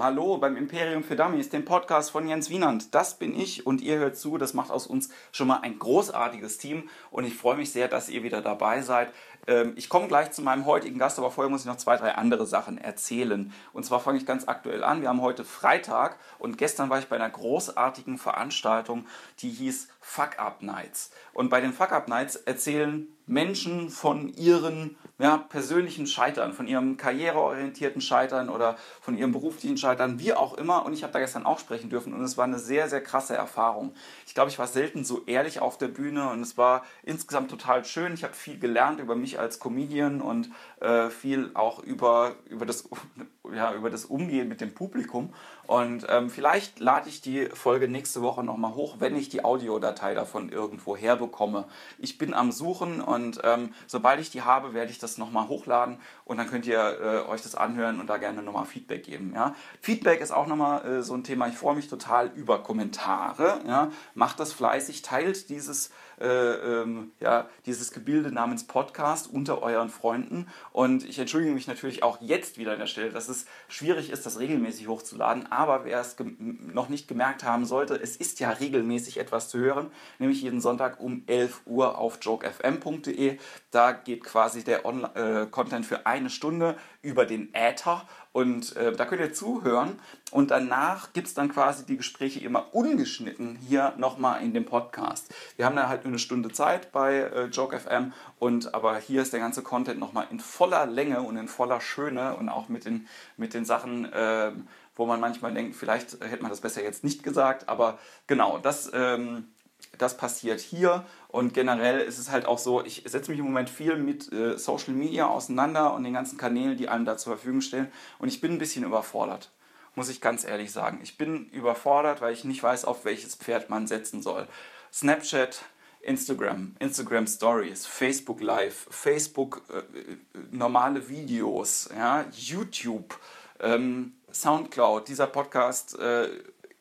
Hallo, beim Imperium für Dummies, dem Podcast von Jens Wienand. Das bin ich und ihr hört zu. Das macht aus uns schon mal ein großartiges Team und ich freue mich sehr, dass ihr wieder dabei seid. Ähm, ich komme gleich zu meinem heutigen Gast, aber vorher muss ich noch zwei, drei andere Sachen erzählen. Und zwar fange ich ganz aktuell an. Wir haben heute Freitag und gestern war ich bei einer großartigen Veranstaltung, die hieß Fuck Up Nights. Und bei den Fuck Up Nights erzählen Menschen von ihren ja, persönlichen Scheitern, von ihrem karriereorientierten Scheitern oder von ihrem beruflichen Scheitern, wie auch immer. Und ich habe da gestern auch sprechen dürfen und es war eine sehr, sehr krasse Erfahrung. Ich glaube, ich war selten so ehrlich auf der Bühne und es war insgesamt total schön. Ich habe viel gelernt über mich als Comedian und äh, viel auch über, über, das, ja, über das Umgehen mit dem Publikum. Und ähm, vielleicht lade ich die Folge nächste Woche nochmal hoch, wenn ich die Audiodatei davon irgendwo herbekomme. Ich bin am Suchen und ähm, sobald ich die habe, werde ich das nochmal hochladen und dann könnt ihr äh, euch das anhören und da gerne nochmal Feedback geben. Ja? Feedback ist auch nochmal äh, so ein Thema. Ich freue mich total über Kommentare. Ja? Macht das fleißig, teilt dieses äh, ähm, ja, dieses Gebilde namens Podcast unter euren Freunden. Und ich entschuldige mich natürlich auch jetzt wieder an der Stelle, dass es schwierig ist, das regelmäßig hochzuladen. Aber wer es noch nicht gemerkt haben sollte, es ist ja regelmäßig etwas zu hören, nämlich jeden Sonntag um 11 Uhr auf jokefm.de. Da geht quasi der On äh, Content für eine Stunde über den Äther und äh, da könnt ihr zuhören. Und danach gibt es dann quasi die Gespräche immer ungeschnitten hier nochmal in dem Podcast. Wir haben da halt nur eine Stunde Zeit bei äh, Joke FM und aber hier ist der ganze Content nochmal in voller Länge und in voller Schöne und auch mit den, mit den Sachen, äh, wo man manchmal denkt, vielleicht hätte man das besser jetzt nicht gesagt, aber genau, das... Ähm, das passiert hier und generell ist es halt auch so, ich setze mich im Moment viel mit äh, Social Media auseinander und den ganzen Kanälen, die einem da zur Verfügung stellen und ich bin ein bisschen überfordert, muss ich ganz ehrlich sagen. Ich bin überfordert, weil ich nicht weiß, auf welches Pferd man setzen soll. Snapchat, Instagram, Instagram Stories, Facebook Live, Facebook äh, normale Videos, ja, YouTube, ähm, Soundcloud, dieser Podcast äh,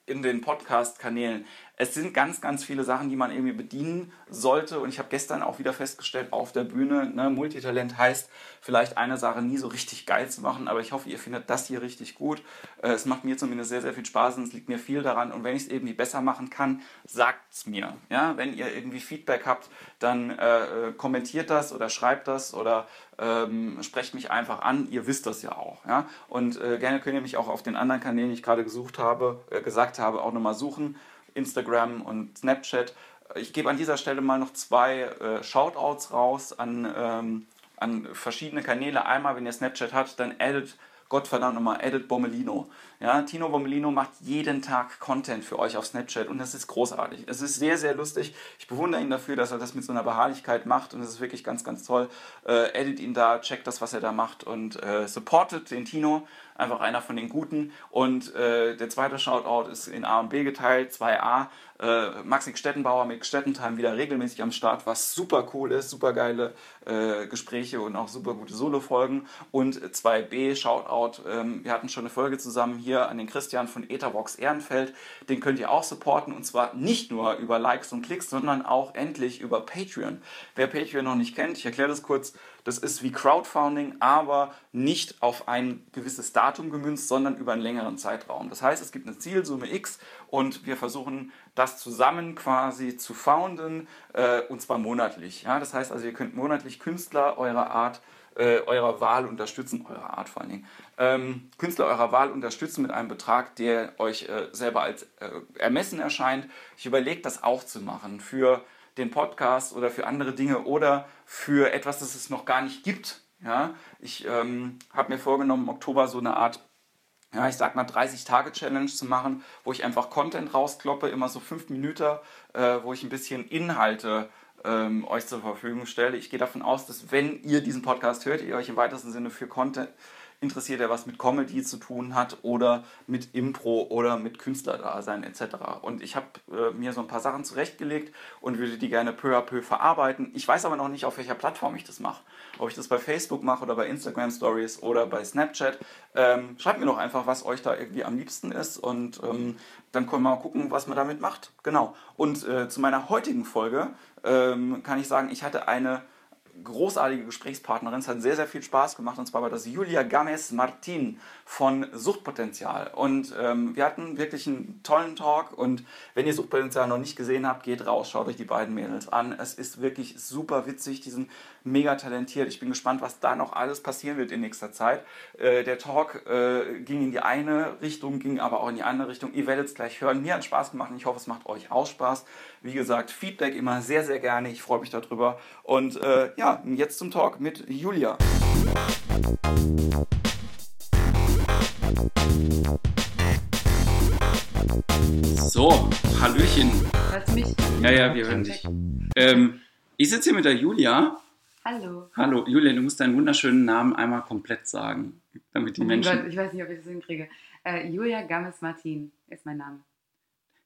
in den Podcast-Kanälen es sind ganz, ganz viele Sachen, die man irgendwie bedienen sollte. Und ich habe gestern auch wieder festgestellt auf der Bühne, ne, Multitalent heißt, vielleicht eine Sache nie so richtig geil zu machen, aber ich hoffe, ihr findet das hier richtig gut. Äh, es macht mir zumindest sehr, sehr viel Spaß und es liegt mir viel daran. Und wenn ich es irgendwie besser machen kann, sagt es mir. Ja? Wenn ihr irgendwie Feedback habt, dann äh, kommentiert das oder schreibt das oder ähm, sprecht mich einfach an. Ihr wisst das ja auch. Ja? Und äh, gerne könnt ihr mich auch auf den anderen Kanälen, die ich gerade gesucht habe, äh, gesagt habe, auch nochmal suchen. Instagram und Snapchat. Ich gebe an dieser Stelle mal noch zwei äh, Shoutouts raus an, ähm, an verschiedene Kanäle. Einmal, wenn ihr Snapchat habt, dann addet Gottverdammt nochmal, Edit Bommelino. Ja, Tino Bommelino macht jeden Tag Content für euch auf Snapchat und das ist großartig. Es ist sehr, sehr lustig. Ich bewundere ihn dafür, dass er das mit so einer Beharrlichkeit macht und es ist wirklich ganz, ganz toll. Äh, edit ihn da, checkt das, was er da macht und äh, supportet den Tino. Einfach einer von den Guten. Und äh, der zweite Shoutout ist in A und B geteilt, 2a. Äh, Maxi Stettenbauer mit Stettentime wieder regelmäßig am Start, was super cool ist, super geile äh, Gespräche und auch super gute Solo-Folgen. Und 2b, Shoutout, ähm, wir hatten schon eine Folge zusammen hier an den Christian von Etherbox Ehrenfeld. Den könnt ihr auch supporten und zwar nicht nur über Likes und Klicks, sondern auch endlich über Patreon. Wer Patreon noch nicht kennt, ich erkläre das kurz, das ist wie Crowdfunding, aber nicht auf ein gewisses Datum gemünzt, sondern über einen längeren Zeitraum. Das heißt, es gibt eine Zielsumme X und wir versuchen das zusammen quasi zu founden äh, und zwar monatlich. Ja? Das heißt also, ihr könnt monatlich Künstler eurer Art äh, eurer Wahl unterstützen, eurer Art vor allen Dingen, ähm, Künstler eurer Wahl unterstützen mit einem Betrag, der euch äh, selber als äh, ermessen erscheint. Ich überlege das auch zu machen für den Podcast oder für andere Dinge oder für etwas, das es noch gar nicht gibt. Ja, ich ähm, habe mir vorgenommen, im Oktober so eine Art, ja, ich sag mal 30-Tage-Challenge zu machen, wo ich einfach Content rauskloppe, immer so fünf Minuten, äh, wo ich ein bisschen Inhalte ähm, euch zur Verfügung stelle. Ich gehe davon aus, dass wenn ihr diesen Podcast hört, ihr euch im weitesten Sinne für Content interessiert, der was mit Comedy zu tun hat oder mit Impro oder mit Künstlerdasein etc. Und ich habe äh, mir so ein paar Sachen zurechtgelegt und würde die gerne peu à peu verarbeiten. Ich weiß aber noch nicht, auf welcher Plattform ich das mache. Ob ich das bei Facebook mache oder bei Instagram Stories oder bei Snapchat. Ähm, schreibt mir doch einfach, was euch da irgendwie am liebsten ist und ähm, dann können wir mal gucken, was man damit macht. Genau. Und äh, zu meiner heutigen Folge ähm, kann ich sagen, ich hatte eine großartige Gesprächspartnerin. Es hat sehr, sehr viel Spaß gemacht. Und zwar war das Julia Games Martin von Suchtpotenzial. Und ähm, wir hatten wirklich einen tollen Talk. Und wenn ihr Suchtpotenzial noch nicht gesehen habt, geht raus, schaut euch die beiden Mädels an. Es ist wirklich super witzig. Die sind mega talentiert. Ich bin gespannt, was da noch alles passieren wird in nächster Zeit. Äh, der Talk äh, ging in die eine Richtung, ging aber auch in die andere Richtung. Ihr werdet es gleich hören. Mir hat Spaß gemacht und ich hoffe, es macht euch auch Spaß. Wie gesagt, Feedback immer sehr, sehr gerne. Ich freue mich darüber. Und äh, ja, jetzt zum Talk mit Julia. So, Hallöchen. Hörst mich? Ja, ja, wir hören dich. Ähm, ich sitze hier mit der Julia. Hallo. Hallo, Julia, du musst deinen wunderschönen Namen einmal komplett sagen, damit die Oh Menschen. Gott, ich weiß nicht, ob ich das hinkriege. Äh, Julia Gammes Martin ist mein Name.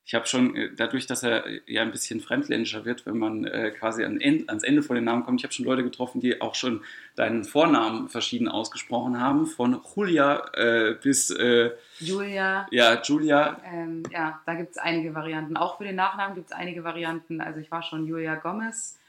Ich habe schon, äh, dadurch, dass er äh, ja ein bisschen fremdländischer wird, wenn man äh, quasi an End, ans Ende von den Namen kommt, ich habe schon Leute getroffen, die auch schon deinen Vornamen verschieden ausgesprochen haben, von Julia äh, bis, äh, Julia. ja, Julia. Ähm, ja, da gibt es einige Varianten. Auch für den Nachnamen gibt es einige Varianten. Also ich war schon Julia Gomez.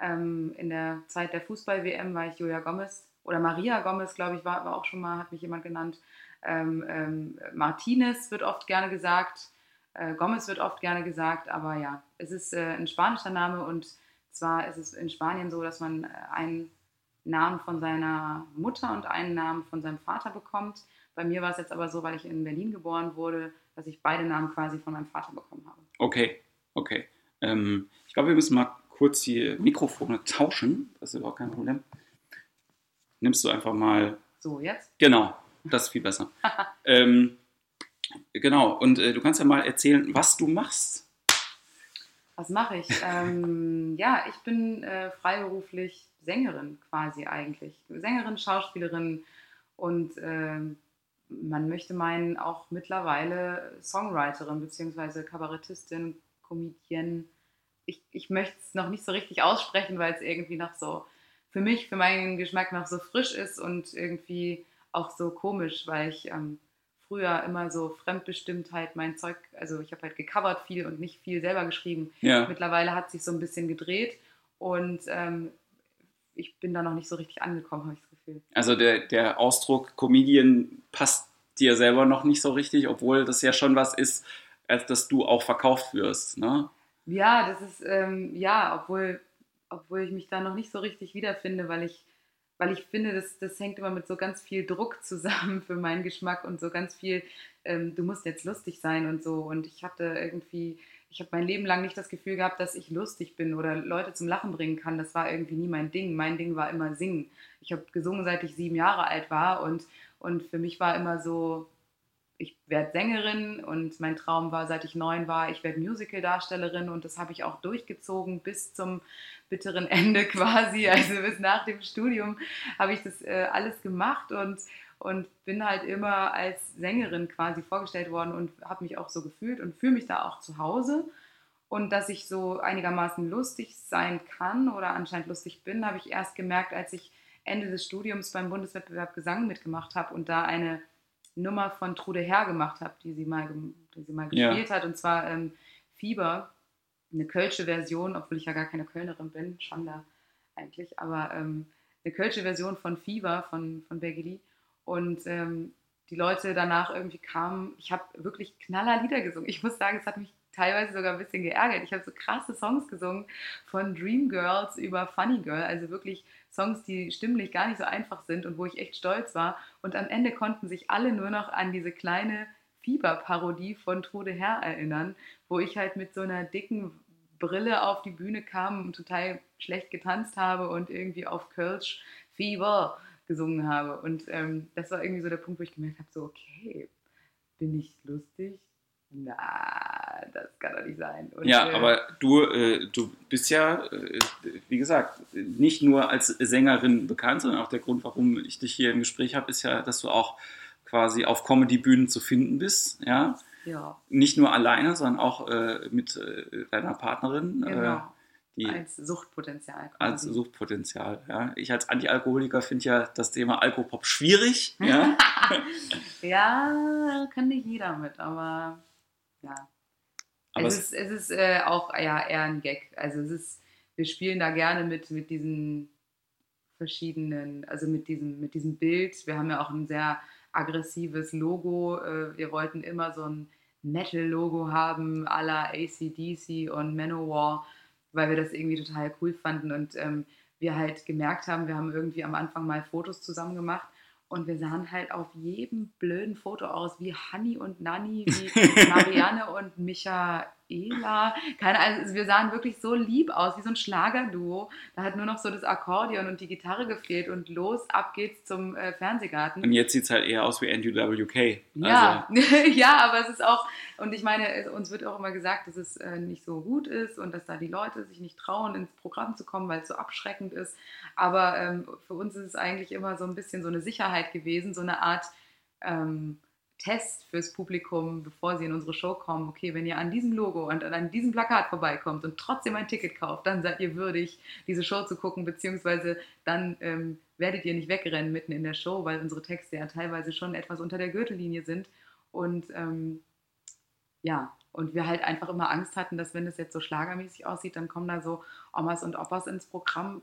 Ähm, in der Zeit der Fußball-WM war ich Julia Gomez. Oder Maria Gomez, glaube ich, war, war auch schon mal, hat mich jemand genannt. Ähm, ähm, Martinez wird oft gerne gesagt. Äh, Gomez wird oft gerne gesagt. Aber ja, es ist äh, ein spanischer Name. Und zwar ist es in Spanien so, dass man äh, einen Namen von seiner Mutter und einen Namen von seinem Vater bekommt. Bei mir war es jetzt aber so, weil ich in Berlin geboren wurde, dass ich beide Namen quasi von meinem Vater bekommen habe. Okay, okay. Ähm, ich glaube, wir müssen mal kurz die Mikrofone tauschen. Das ist überhaupt kein Problem. Nimmst du einfach mal So, jetzt? Genau, das ist viel besser. ähm, genau, und äh, du kannst ja mal erzählen, was du machst. Was mache ich? ähm, ja, ich bin äh, freiberuflich Sängerin quasi eigentlich. Sängerin, Schauspielerin und ähm, man möchte meinen auch mittlerweile Songwriterin bzw. Kabarettistin, Comedienne. Ich, ich möchte es noch nicht so richtig aussprechen, weil es irgendwie noch so für mich, für meinen Geschmack noch so frisch ist und irgendwie auch so komisch, weil ich ähm, früher immer so fremdbestimmt halt mein Zeug, also ich habe halt gecovert viel und nicht viel selber geschrieben. Ja, Mittlerweile hat sich so ein bisschen gedreht und ähm, ich bin da noch nicht so richtig angekommen, habe ich das Gefühl. also der, der Ausdruck Comedian passt dir selber noch nicht so richtig, obwohl das ja schon was ist, als dass du auch verkauft wirst. Ne? Ja, das ist, ähm, ja, obwohl, obwohl ich mich da noch nicht so richtig wiederfinde, weil ich, weil ich finde, das, das hängt immer mit so ganz viel Druck zusammen für meinen Geschmack und so ganz viel, ähm, du musst jetzt lustig sein und so. Und ich hatte irgendwie, ich habe mein Leben lang nicht das Gefühl gehabt, dass ich lustig bin oder Leute zum Lachen bringen kann. Das war irgendwie nie mein Ding. Mein Ding war immer singen. Ich habe gesungen, seit ich sieben Jahre alt war und, und für mich war immer so, ich werde Sängerin und mein Traum war, seit ich neun war, ich werde Musical-Darstellerin und das habe ich auch durchgezogen bis zum bitteren Ende quasi, also bis nach dem Studium habe ich das äh, alles gemacht und, und bin halt immer als Sängerin quasi vorgestellt worden und habe mich auch so gefühlt und fühle mich da auch zu Hause. Und dass ich so einigermaßen lustig sein kann oder anscheinend lustig bin, habe ich erst gemerkt, als ich Ende des Studiums beim Bundeswettbewerb Gesang mitgemacht habe und da eine Nummer von Trude Herr gemacht habe, die sie mal, die sie mal Ja. gespielt hat. Und zwar ähm, Fieber, eine kölsche Version, obwohl ich ja gar keine Kölnerin bin, Schande eigentlich, aber ähm, eine kölsche Version von Fieber von, von Bergeli. Und ähm, die Leute danach irgendwie kamen, ich habe wirklich knaller Lieder gesungen. Ich muss sagen, es hat mich teilweise sogar ein bisschen geärgert. Ich habe so krasse Songs gesungen, von Dreamgirls über Funny Girl, also wirklich Songs, die stimmlich gar nicht so einfach sind und wo ich echt stolz war. Und am Ende konnten sich alle nur noch an diese kleine Fieberparodie von Trude Herr erinnern, wo ich halt mit so einer dicken Brille auf die Bühne kam und total schlecht getanzt habe und irgendwie auf Kölsch Fieber gesungen habe. Und ähm, das war irgendwie so der Punkt, wo ich gemerkt habe, so okay, bin ich lustig? Na, das kann doch nicht sein. Und, Ja, äh, aber du, äh, du bist ja, äh, wie gesagt, nicht nur als Sängerin bekannt, sondern auch der Grund, warum ich dich hier im Gespräch habe, ist ja, dass du auch quasi auf Comedy-Bühnen zu finden bist. Ja? ja, Nicht nur alleine, sondern auch äh, mit äh, deiner Partnerin, äh, genau. die als Suchtpotenzial. als quasi. Suchtpotenzial. Ja? Ich als Antialkoholiker finde ja das Thema Alkopop schwierig. Ja? ja, kann nicht jeder mit, aber ja. Aber es ist, es ist äh, auch ja, eher ein Gag. Also es ist, wir spielen da gerne mit, mit diesen verschiedenen, also mit diesem, mit diesem Bild. Wir haben ja auch ein sehr aggressives Logo. Äh, wir wollten immer so ein Metal-Logo haben, à la ACDC und Manowar, weil wir das irgendwie total cool fanden und ähm, wir halt gemerkt haben, wir haben irgendwie am Anfang mal Fotos zusammen gemacht und wir sahen halt auf jedem blöden Foto aus wie Hanni und Nanni, wie Marianne und Michaela. Keine Ahnung, also wir sahen wirklich so lieb aus, wie so ein Schlagerduo. Da hat nur noch so das Akkordeon und die Gitarre gefehlt und los, ab geht's zum äh, Fernsehgarten. Und jetzt sieht es halt eher aus wie NWK. Ja, also. ja, aber es ist auch, und ich meine, uns wird auch immer gesagt, dass es äh, nicht so gut ist und dass da die Leute sich nicht trauen, ins Programm zu kommen, weil es so abschreckend ist. Aber ähm, für uns ist es eigentlich immer so ein bisschen so eine Sicherheit gewesen, so eine Art ähm, Test fürs Publikum, bevor sie in unsere Show kommen. Okay, wenn ihr an diesem Logo und an diesem Plakat vorbeikommt und trotzdem ein Ticket kauft, dann seid ihr würdig, diese Show zu gucken, beziehungsweise dann ähm, werdet ihr nicht wegrennen mitten in der Show, weil unsere Texte ja teilweise schon etwas unter der Gürtellinie sind. Und ähm, ja, und wir halt einfach immer Angst hatten, dass wenn es jetzt so schlagermäßig aussieht, dann kommen da so Omas und Opas ins Programm.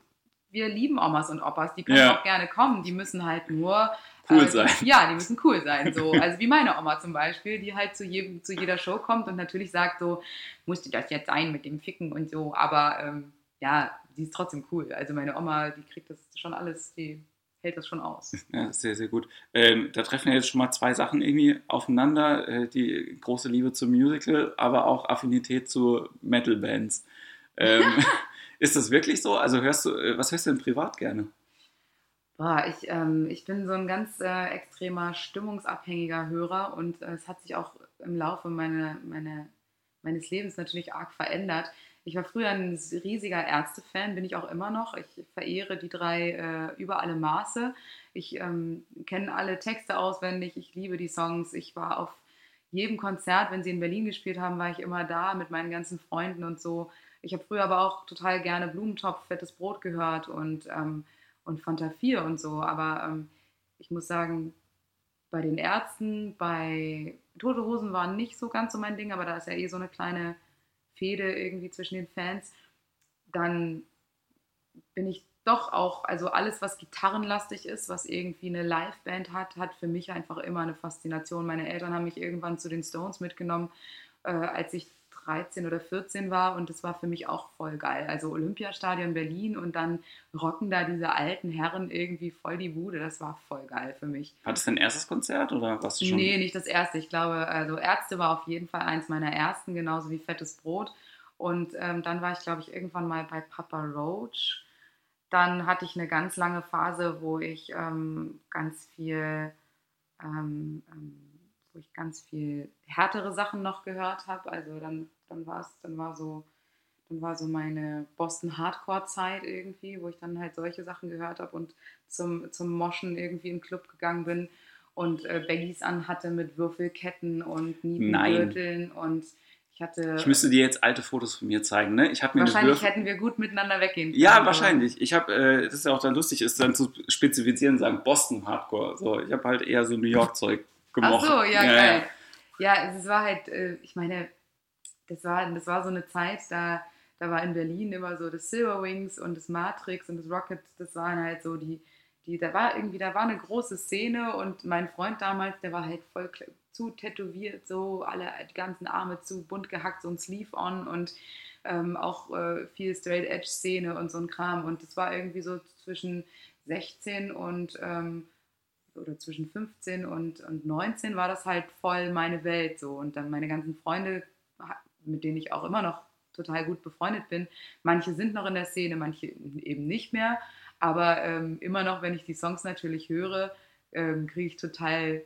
Wir lieben Omas und Opas, die können ja. auch gerne kommen, die müssen halt nur cool äh, sein. Ja, die müssen cool sein. So. Also wie meine Oma zum Beispiel, die halt zu, jedem, zu jeder Show kommt und natürlich sagt so, musste das jetzt sein mit dem Ficken und so, aber ähm, ja, die ist trotzdem cool. Also meine Oma, die kriegt das schon alles, die hält das schon aus. Ja, sehr, sehr gut. Ähm, da treffen ja jetzt schon mal zwei Sachen irgendwie aufeinander. Äh, die große Liebe zum Musical, aber auch Affinität zu Metal-Bands. Ähm, ist das wirklich so? Also hörst du, äh, was hörst du denn privat gerne? Boah, ich, ähm, ich bin so ein ganz äh, extremer stimmungsabhängiger Hörer und äh, es hat sich auch im Laufe meine, meine, meines Lebens natürlich arg verändert. Ich war früher ein riesiger Ärzte-Fan, bin ich auch immer noch. Ich verehre die drei äh, über alle Maße. Ich ähm, kenne alle Texte auswendig, ich liebe die Songs. Ich war auf jedem Konzert, wenn sie in Berlin gespielt haben, war ich immer da mit meinen ganzen Freunden und so. Ich habe früher aber auch total gerne Blumentopf, fettes Brot gehört und, ähm, und Fanta 4 und so. Aber ähm, ich muss sagen, bei den Ärzten, bei Tote Hosen waren nicht so ganz so mein Ding, aber da ist ja eh so eine kleine Fehde irgendwie zwischen den Fans, dann bin ich doch auch, also alles, was gitarrenlastig ist, was irgendwie eine Liveband hat, hat für mich einfach immer eine Faszination. Meine Eltern haben mich irgendwann zu den Stones mitgenommen, äh, als ich 13 oder 14 war und das war für mich auch voll geil. Also Olympiastadion Berlin und dann rocken da diese alten Herren irgendwie voll die Bude. Das war voll geil für mich. Hattest du dein erstes Konzert oder was du schon? Nee, nicht das erste. Ich glaube, also Ärzte war auf jeden Fall eins meiner ersten, genauso wie Fettes Brot. Und ähm, dann war ich, glaube ich, irgendwann mal bei Papa Roach. Dann hatte ich eine ganz lange Phase, wo ich ähm, ganz viel ähm, ähm wo ich ganz viel härtere Sachen noch gehört habe. Also dann, dann war es, dann war so, dann war so meine Boston Hardcore-Zeit irgendwie, wo ich dann halt solche Sachen gehört habe und zum, zum Moschen irgendwie den Club gegangen bin und äh, Baggies anhatte mit Würfelketten und Nietengürteln und ich hatte. Ich müsste dir jetzt alte Fotos von mir zeigen, ne? Ich mir wahrscheinlich hätten wir gut miteinander weggehen können. Ja, wahrscheinlich. Ich habe, äh, das ist ja auch dann lustig, ist dann zu spezifizieren, sagen Boston Hardcore. So, ich habe halt eher so New York Zeug gemocht. Ach so, ja, ja geil. Ja, es war halt, äh, ich meine, das war, das war so eine Zeit, da, da war in Berlin immer so das Silver Wings und das Matrix und das Rocket, das waren halt so die, die, da war irgendwie, da war eine große Szene und mein Freund damals, der war halt voll zu tätowiert, so alle die ganzen Arme zu bunt gehackt, so ein Sleeve on und ähm, auch äh, viel Straight Edge Szene und so ein Kram und das war irgendwie so zwischen 16 und ähm, oder zwischen 15 und, und 19 war das halt voll meine Welt so. Und dann meine ganzen Freunde, mit denen ich auch immer noch total gut befreundet bin, manche sind noch in der Szene, manche eben nicht mehr. Aber ähm, immer noch, wenn ich die Songs natürlich höre, ähm, kriege ich total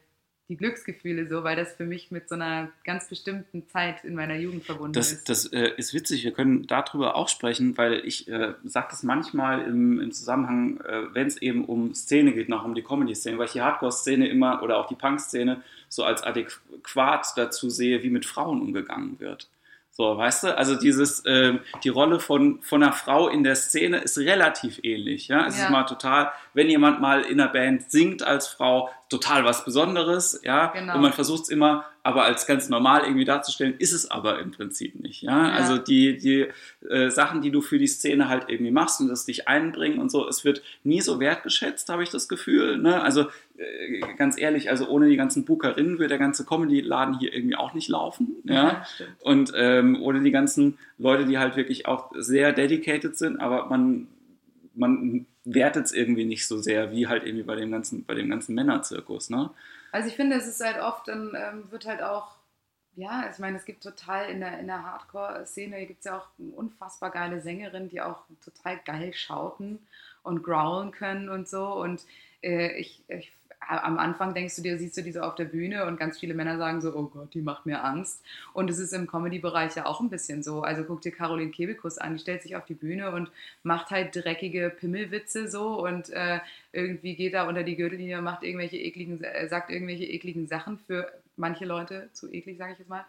die Glücksgefühle so, weil das für mich mit so einer ganz bestimmten Zeit in meiner Jugend verbunden das, ist. Das äh, ist witzig, wir können darüber auch sprechen, weil ich äh, sage das manchmal im, im Zusammenhang, äh, wenn es eben um Szene geht, noch um die Comedy-Szene, weil ich die Hardcore-Szene immer oder auch die Punk-Szene so als adäquat dazu sehe, wie mit Frauen umgegangen wird. So, weißt du, also dieses, äh, die Rolle von, von einer Frau in der Szene ist relativ ähnlich. Ja? Es ja. ist mal total, wenn jemand mal in einer Band singt als Frau, total was Besonderes, ja. Genau. Und man versucht es immer, aber als ganz normal irgendwie darzustellen, ist es aber im Prinzip nicht, ja. Ja. Also die, die äh, Sachen, die du für die Szene halt irgendwie machst und das dich einbringen und so, es wird nie so wertgeschätzt, habe ich das Gefühl, ne? Also äh, ganz ehrlich, also ohne die ganzen Bookerinnen würde der ganze Comedy-Laden hier irgendwie auch nicht laufen, ja. stimmt. Und ähm, ohne die ganzen Leute, die halt wirklich auch sehr dedicated sind, aber man, man wertet es irgendwie nicht so sehr wie halt irgendwie bei dem ganzen, bei dem ganzen Männerzirkus, ne? Also ich finde, es ist halt oft, dann ähm, wird halt auch, ja, ich meine, es gibt total in der, in der Hardcore-Szene, gibt es ja auch unfassbar geile Sängerinnen, die auch total geil schauten und growlen können und so. Und äh, ich, ich, am Anfang denkst du dir, siehst du die so auf der Bühne und ganz viele Männer sagen so, oh Gott, die macht mir Angst. Und es ist im Comedy-Bereich ja auch ein bisschen so. Also guck dir Caroline Kebekus an, die stellt sich auf die Bühne und macht halt dreckige Pimmelwitze so und äh, irgendwie geht da unter die Gürtellinie und macht irgendwelche ekligen, äh, sagt irgendwelche ekligen Sachen für manche Leute zu eklig, sage ich jetzt mal.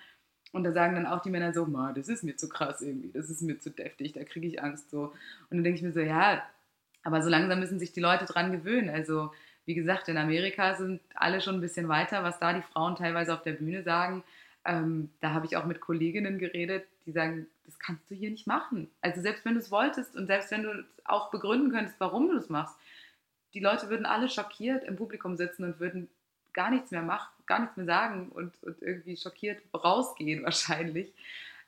Und da sagen dann auch die Männer so, Ma, das ist mir zu krass irgendwie, das ist mir zu deftig, da kriege ich Angst so. Und dann denke ich mir so, ja, aber so langsam müssen sich die Leute dran gewöhnen. Also wie gesagt, in Amerika sind alle schon ein bisschen weiter, was da die Frauen teilweise auf der Bühne sagen. Ähm, da habe ich auch mit Kolleginnen geredet, die sagen, das kannst du hier nicht machen. Also selbst wenn du es wolltest und selbst wenn du auch begründen könntest, warum du es machst, die Leute würden alle schockiert im Publikum sitzen und würden gar nichts mehr machen, gar nichts mehr sagen und, und irgendwie schockiert rausgehen wahrscheinlich.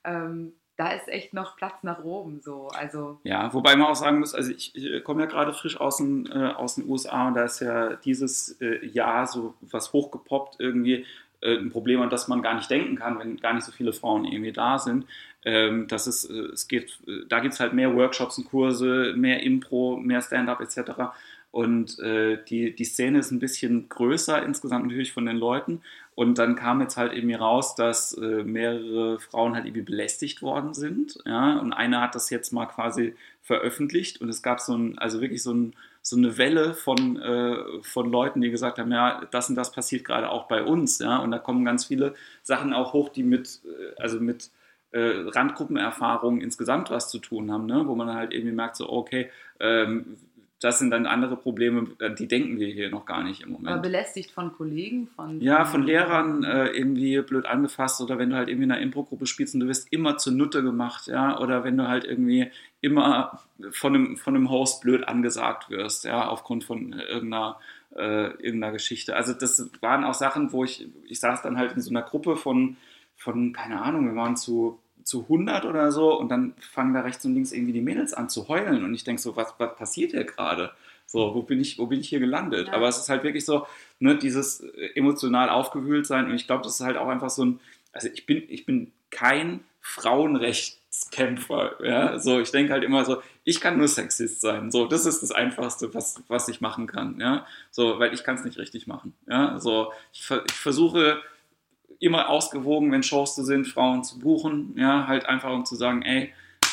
Ähm, da ist echt noch Platz nach oben so. Also Ja, wobei man auch sagen muss, also ich, ich komme ja gerade frisch aus den, äh, aus den USA und da ist ja dieses äh, Jahr so was hochgepoppt irgendwie äh, ein Problem, an das man gar nicht denken kann, wenn gar nicht so viele Frauen irgendwie da sind. Ähm, dass es, äh, es geht, äh, da gibt es halt mehr Workshops und Kurse, mehr Impro, mehr Stand-up etc. Und äh, die, die Szene ist ein bisschen größer insgesamt natürlich von den Leuten. Und dann kam jetzt halt irgendwie raus, dass äh, mehrere Frauen halt irgendwie belästigt worden sind. Ja? Und eine hat das jetzt mal quasi veröffentlicht und es gab so ein, also wirklich so, ein, so eine Welle von, äh, von Leuten, die gesagt haben, ja, das und das passiert gerade auch bei uns. Ja? Und da kommen ganz viele Sachen auch hoch, die mit, äh, also mit äh, Randgruppenerfahrungen insgesamt was zu tun haben, ne? wo man halt irgendwie merkt, so, okay, ähm, das sind dann andere Probleme, die denken wir hier noch gar nicht im Moment. aber belästigt von Kollegen, von Ja, von Lehrern äh, irgendwie blöd angefasst oder wenn du halt irgendwie in einer Impro-Gruppe spielst und du wirst immer zur Nutte gemacht, ja, oder wenn du halt irgendwie immer von einem, von einem Host blöd angesagt wirst, ja, aufgrund von irgendeiner, äh, irgendeiner Geschichte. Also das waren auch Sachen, wo ich, ich saß dann halt in so einer Gruppe von, von keine Ahnung, wir waren zu zu 100 oder so und dann fangen da rechts und links irgendwie die Mädels an zu heulen und ich denke so, was, was passiert hier gerade? So, wo bin ich, wo bin ich hier gelandet? Ja. Aber es ist halt wirklich so, ne, dieses äh, emotional aufgewühlt sein und ich glaube, das ist halt auch einfach so ein, also ich bin, ich bin kein Frauenrechtskämpfer, ja, so, ich denke halt immer so, ich kann nur Sexist sein, so, das ist das Einfachste, was, was ich machen kann, ja, so, weil ich kann es nicht richtig machen, ja, so, ich, ver- ich versuche immer ausgewogen, wenn Shows zu sind, Frauen zu buchen, ja, halt einfach um zu sagen, ey,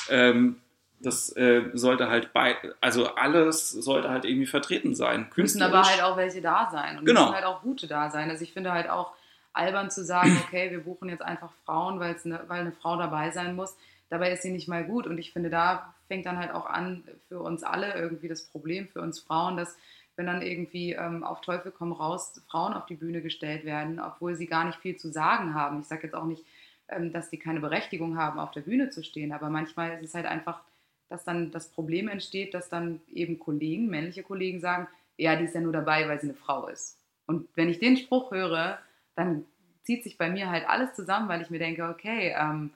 ähm, das äh, sollte halt bei, also alles sollte halt irgendwie vertreten sein. müssen aber halt auch welche da sein und Genau. müssen halt auch gute da sein. Also ich finde halt auch albern zu sagen, okay, wir buchen jetzt einfach Frauen, ne, weil eine Frau dabei sein muss. Dabei ist sie nicht mal gut und ich finde, da fängt dann halt auch an für uns alle irgendwie das Problem, für uns Frauen, dass wenn dann irgendwie ähm, auf Teufel komm raus Frauen auf die Bühne gestellt werden, obwohl sie gar nicht viel zu sagen haben. Ich sage jetzt auch nicht, ähm, dass die keine Berechtigung haben, auf der Bühne zu stehen, aber manchmal ist es halt einfach, dass dann das Problem entsteht, dass dann eben Kollegen, männliche Kollegen sagen, ja, die ist ja nur dabei, weil sie eine Frau ist. Und wenn ich den Spruch höre, dann zieht sich bei mir halt alles zusammen, weil ich mir denke, okay, ähm,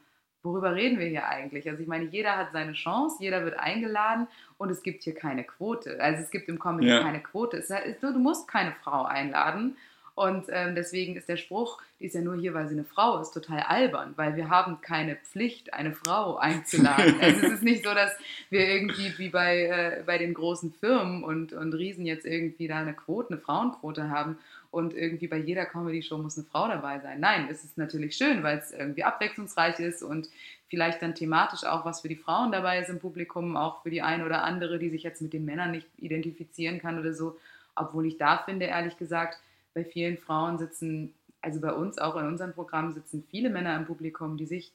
worüber reden wir hier eigentlich? Also ich meine, jeder hat seine Chance, jeder wird eingeladen und es gibt hier keine Quote. Also es gibt im Comedy Ja. keine Quote. Es ist, du, du musst keine Frau einladen. Und ähm, deswegen ist der Spruch, die ist ja nur hier, weil sie eine Frau ist, total albern, weil wir haben keine Pflicht, eine Frau einzuladen. also es ist nicht so, dass wir irgendwie wie bei, äh, bei den großen Firmen und, und Riesen jetzt irgendwie da eine Quote, eine Frauenquote haben und irgendwie bei jeder Comedy-Show muss eine Frau dabei sein. Nein, es ist natürlich schön, weil es irgendwie abwechslungsreich ist und vielleicht dann thematisch auch was für die Frauen dabei ist im Publikum, auch für die eine oder andere, die sich jetzt mit den Männern nicht identifizieren kann oder so. Obwohl ich da finde, ehrlich gesagt, bei vielen Frauen sitzen, also bei uns auch in unserem Programm sitzen viele Männer im Publikum, die sich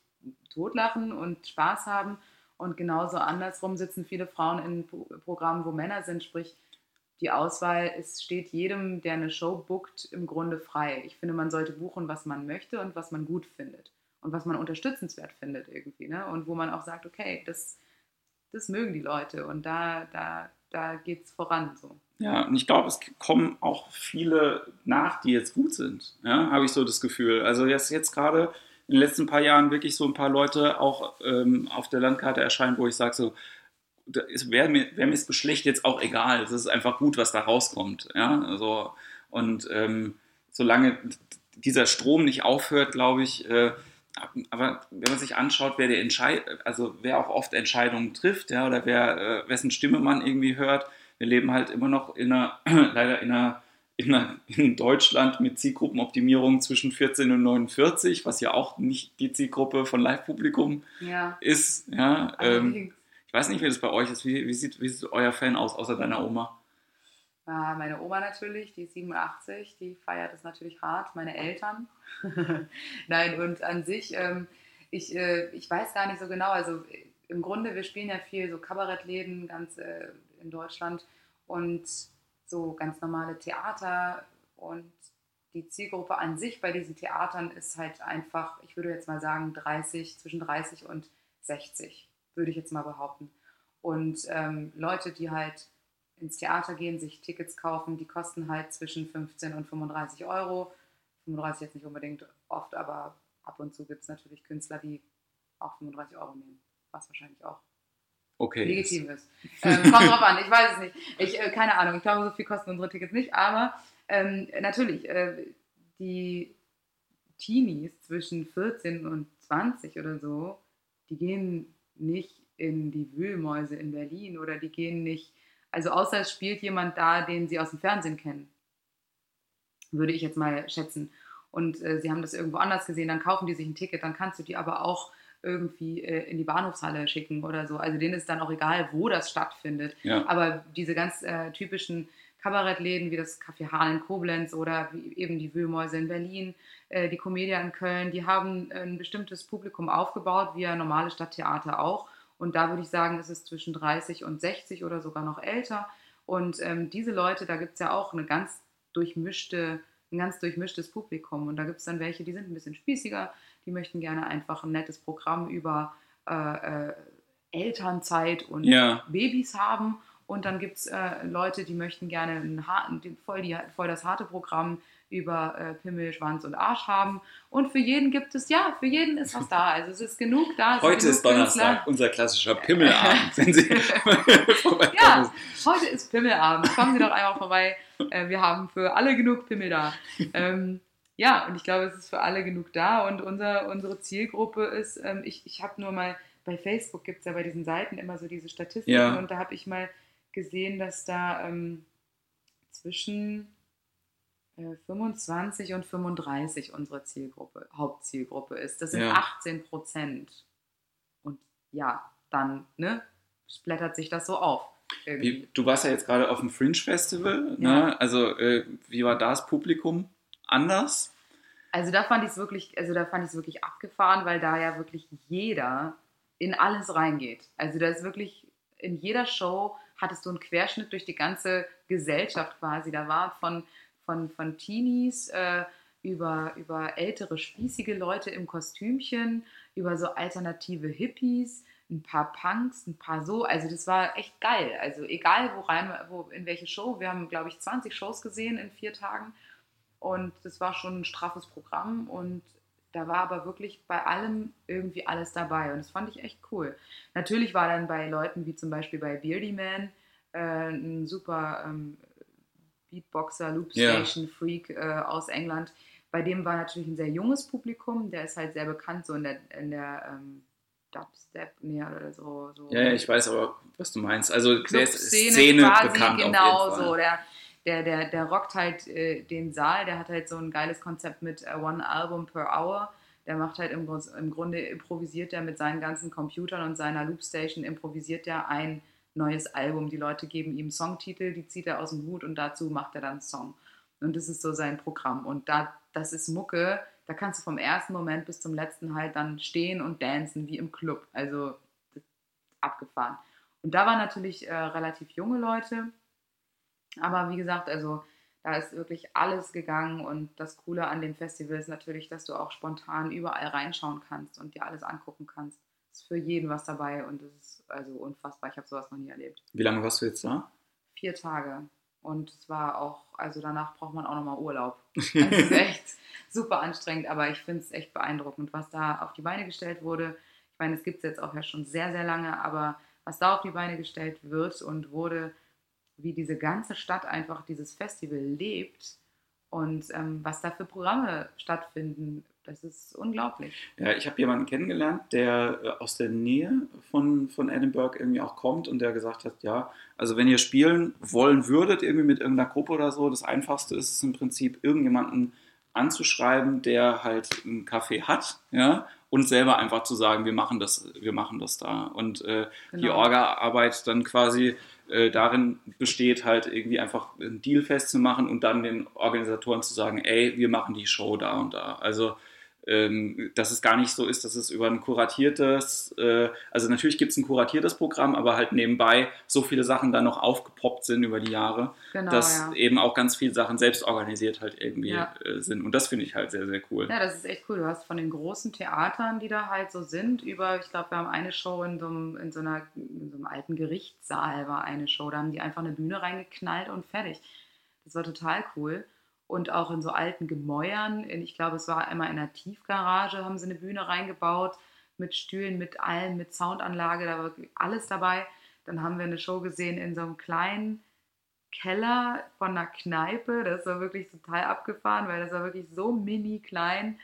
totlachen und Spaß haben. Und genauso andersrum sitzen viele Frauen in Pro- Programmen, wo Männer sind, sprich, die Auswahl es steht jedem, der eine Show bookt, im Grunde frei. Ich finde, man sollte buchen, was man möchte und was man gut findet und was man unterstützenswert findet irgendwie. Ne? Und wo man auch sagt, okay, das, das mögen die Leute und da, da, da geht es voran so. Ja, und ich glaube, es kommen auch viele nach, die jetzt gut sind. Ja, habe ich so das Gefühl. Also jetzt, jetzt gerade in den letzten paar Jahren wirklich so ein paar Leute auch ähm, auf der Landkarte erscheinen, wo ich sage so, wäre mir, wär mir das Geschlecht jetzt auch egal. Es ist einfach gut, was da rauskommt. Ja, also, und ähm, solange dieser Strom nicht aufhört, glaube ich, äh, aber wenn man sich anschaut, wer der Entscheid also wer auch oft Entscheidungen trifft, ja, oder wer, äh, wessen Stimme man irgendwie hört, wir leben halt immer noch in einer, leider in einer, in, einer, in Deutschland mit Zielgruppenoptimierung zwischen 14 und 49, was ja auch nicht die Zielgruppe von Live-Publikum Ja. ist. Ja, ähm. Ich weiß nicht, wie das bei euch ist. Wie, wie, sieht, wie sieht euer Fan aus, außer deiner Oma? Ah, meine Oma natürlich, die ist 87, die feiert es natürlich hart. Meine Eltern. Nein, und an sich, ähm, ich, äh, ich weiß gar nicht so genau. Also äh, im Grunde, wir spielen ja viel so Kabarettläden ganz äh, in Deutschland und so ganz normale Theater. Und die Zielgruppe an sich bei diesen Theatern ist halt einfach, ich würde jetzt mal sagen, 30, zwischen 30 und 60, würde ich jetzt mal behaupten. Und ähm, Leute, die halt ins Theater gehen, sich Tickets kaufen, die kosten halt zwischen 15 und 35 Euro. 35 jetzt nicht unbedingt oft, aber ab und zu gibt es natürlich Künstler, die auch 35 Euro nehmen, was wahrscheinlich auch Okay. legitim ist. Ähm, kommt drauf an, ich weiß es nicht. Ich, äh, keine Ahnung, ich glaube, so viel kosten unsere Tickets nicht, aber ähm, natürlich, äh, die Teenies zwischen 14 und 20 oder so, die gehen nicht in die Wühlmäuse in Berlin oder die gehen nicht, also außer es spielt jemand da, den sie aus dem Fernsehen kennen, würde ich jetzt mal schätzen. Und äh, sie haben das irgendwo anders gesehen, dann kaufen die sich ein Ticket, dann kannst du die aber auch irgendwie äh, in die Bahnhofshalle schicken oder so. Also denen ist dann auch egal, wo das stattfindet. Ja. Aber diese ganz äh, typischen Kabarettläden wie das Café Hahn in Koblenz oder wie eben die Wühlmäuse in Berlin, äh, die Comedia in Köln, die haben ein bestimmtes Publikum aufgebaut, wie ja normale Stadttheater auch. Und da würde ich sagen, ist es zwischen 30 und 60 oder sogar noch älter. Und ähm, diese Leute, da gibt es ja auch eine ganz durchmischte, ein ganz durchmischtes Publikum. Und da gibt es dann welche, die sind ein bisschen spießiger, die möchten gerne einfach ein nettes Programm über äh, äh, Elternzeit und Ja. Babys haben. Und dann gibt es äh, Leute, die möchten gerne einen harten, den- voll, die, voll das harte Programm über äh, Pimmel, Schwanz und Arsch haben. Und für jeden gibt es, ja, für jeden ist was da. Also es ist genug da. Heute ist Donnerstag, Künstler. unser klassischer Pimmelabend. Wenn Sie. Ja, heute ist Pimmelabend. Kommen Sie doch einfach vorbei. Äh, wir haben für alle genug Pimmel da. Ähm, ja, und ich glaube, es ist für alle genug da. Und unser, unsere Zielgruppe ist, ähm, ich, ich habe nur mal, bei Facebook gibt es ja bei diesen Seiten immer so diese Statistiken. Ja. Und da habe ich mal gesehen, dass da ähm, zwischen äh, 25 und 35 unsere Zielgruppe, Hauptzielgruppe ist. Das sind Ja. 18 Prozent. Und ja, dann ne, splattert sich das so auf. Wie, du warst ja jetzt gerade auf dem Fringe Festival. Ja. Ne? Also, äh, wie war das Publikum? Anders? Also da fand ich es wirklich, also da fand ich es wirklich abgefahren, weil da ja wirklich jeder in alles reingeht. Also da ist wirklich in jeder Show hattest du einen Querschnitt durch die ganze Gesellschaft quasi. Da war von, von, von Teenies äh, über, über ältere, spießige Leute im Kostümchen, über so alternative Hippies, ein paar Punks, ein paar so. Also das war echt geil. Also egal wo rein, wo, in welche Show. Wir haben, glaube ich, 20 Shows gesehen in vier Tagen. Und das war schon ein straffes Programm und da war aber wirklich bei allem irgendwie alles dabei und das fand ich echt cool. Natürlich war dann bei Leuten wie zum Beispiel bei Beardy Man äh, ein super ähm, Beatboxer. Loopstation Freak äh, aus England. Bei dem war natürlich ein sehr junges Publikum, der ist halt sehr bekannt so in der, in der ähm, Dubstep, nee, oder so. so Ja, ja, ich weiß aber, was du meinst. Also, der ist Szene quasi, bekannt genau auf jeden Fall. so. Der, der, der, der rockt halt äh, den Saal, der hat halt so ein geiles Konzept mit äh, One Album per Hour. Der macht halt im, im Grunde improvisiert er mit seinen ganzen Computern und seiner Loopstation, improvisiert er ein neues Album. Die Leute geben ihm Songtitel, die zieht er aus dem Hut und dazu macht er dann einen Song. Und das ist so sein Programm. Und da, das ist Mucke, da kannst du vom ersten Moment bis zum letzten halt dann stehen und dancen wie im Club. Also abgefahren. Und da waren natürlich äh, relativ junge Leute. Aber wie gesagt, also da ist wirklich alles gegangen und das Coole an dem Festival ist natürlich, dass du auch spontan überall reinschauen kannst und dir alles angucken kannst. Es ist für jeden was dabei und es ist also unfassbar. Ich habe sowas noch nie erlebt. Wie lange warst du jetzt da? Vier Tage. Und es war auch, also danach braucht man auch nochmal Urlaub. Das ist echt super anstrengend, aber ich finde es echt beeindruckend, was da auf die Beine gestellt wurde. Ich meine, es gibt es jetzt auch ja schon sehr, sehr lange, aber was da auf die Beine gestellt wird und wurde, wie diese ganze Stadt einfach dieses Festival lebt und ähm, was da für Programme stattfinden. Das ist unglaublich. Ja, ich habe jemanden kennengelernt, der äh, aus der Nähe von, von Edinburgh irgendwie auch kommt und der gesagt hat, ja, also wenn ihr spielen wollen würdet, irgendwie mit irgendeiner Gruppe oder so, das Einfachste ist es im Prinzip, irgendjemanden anzuschreiben, der halt einen Kaffee hat, ja, und selber einfach zu sagen, wir machen das, wir machen das da. Und äh, genau. die Orga-Arbeit dann quasi äh, darin besteht, halt irgendwie einfach einen Deal festzumachen und dann den Organisatoren zu sagen, ey, wir machen die Show da und da. Also ähm, dass es gar nicht so ist, dass es über ein kuratiertes, äh, also natürlich gibt es ein kuratiertes Programm, aber halt nebenbei so viele Sachen dann noch aufgepoppt sind über die Jahre, genau, dass ja. eben auch ganz viele Sachen selbst organisiert halt irgendwie ja. äh, sind. Und das finde ich halt sehr, sehr cool. Ja, das ist echt cool. Du hast von den großen Theatern, die da halt so sind, über, ich glaube, wir haben eine Show in so, einem, in, so einer, in so einem alten Gerichtssaal, war eine Show, da haben die einfach eine Bühne reingeknallt und fertig. Das war total cool und auch in so alten Gemäuern. Ich glaube, es war einmal in einer Tiefgarage, haben sie eine Bühne reingebaut mit Stühlen, mit allem, mit Soundanlage, da war alles dabei. Dann haben wir eine Show gesehen in so einem kleinen Keller von einer Kneipe. Das war wirklich total abgefahren, weil das war wirklich so mini klein,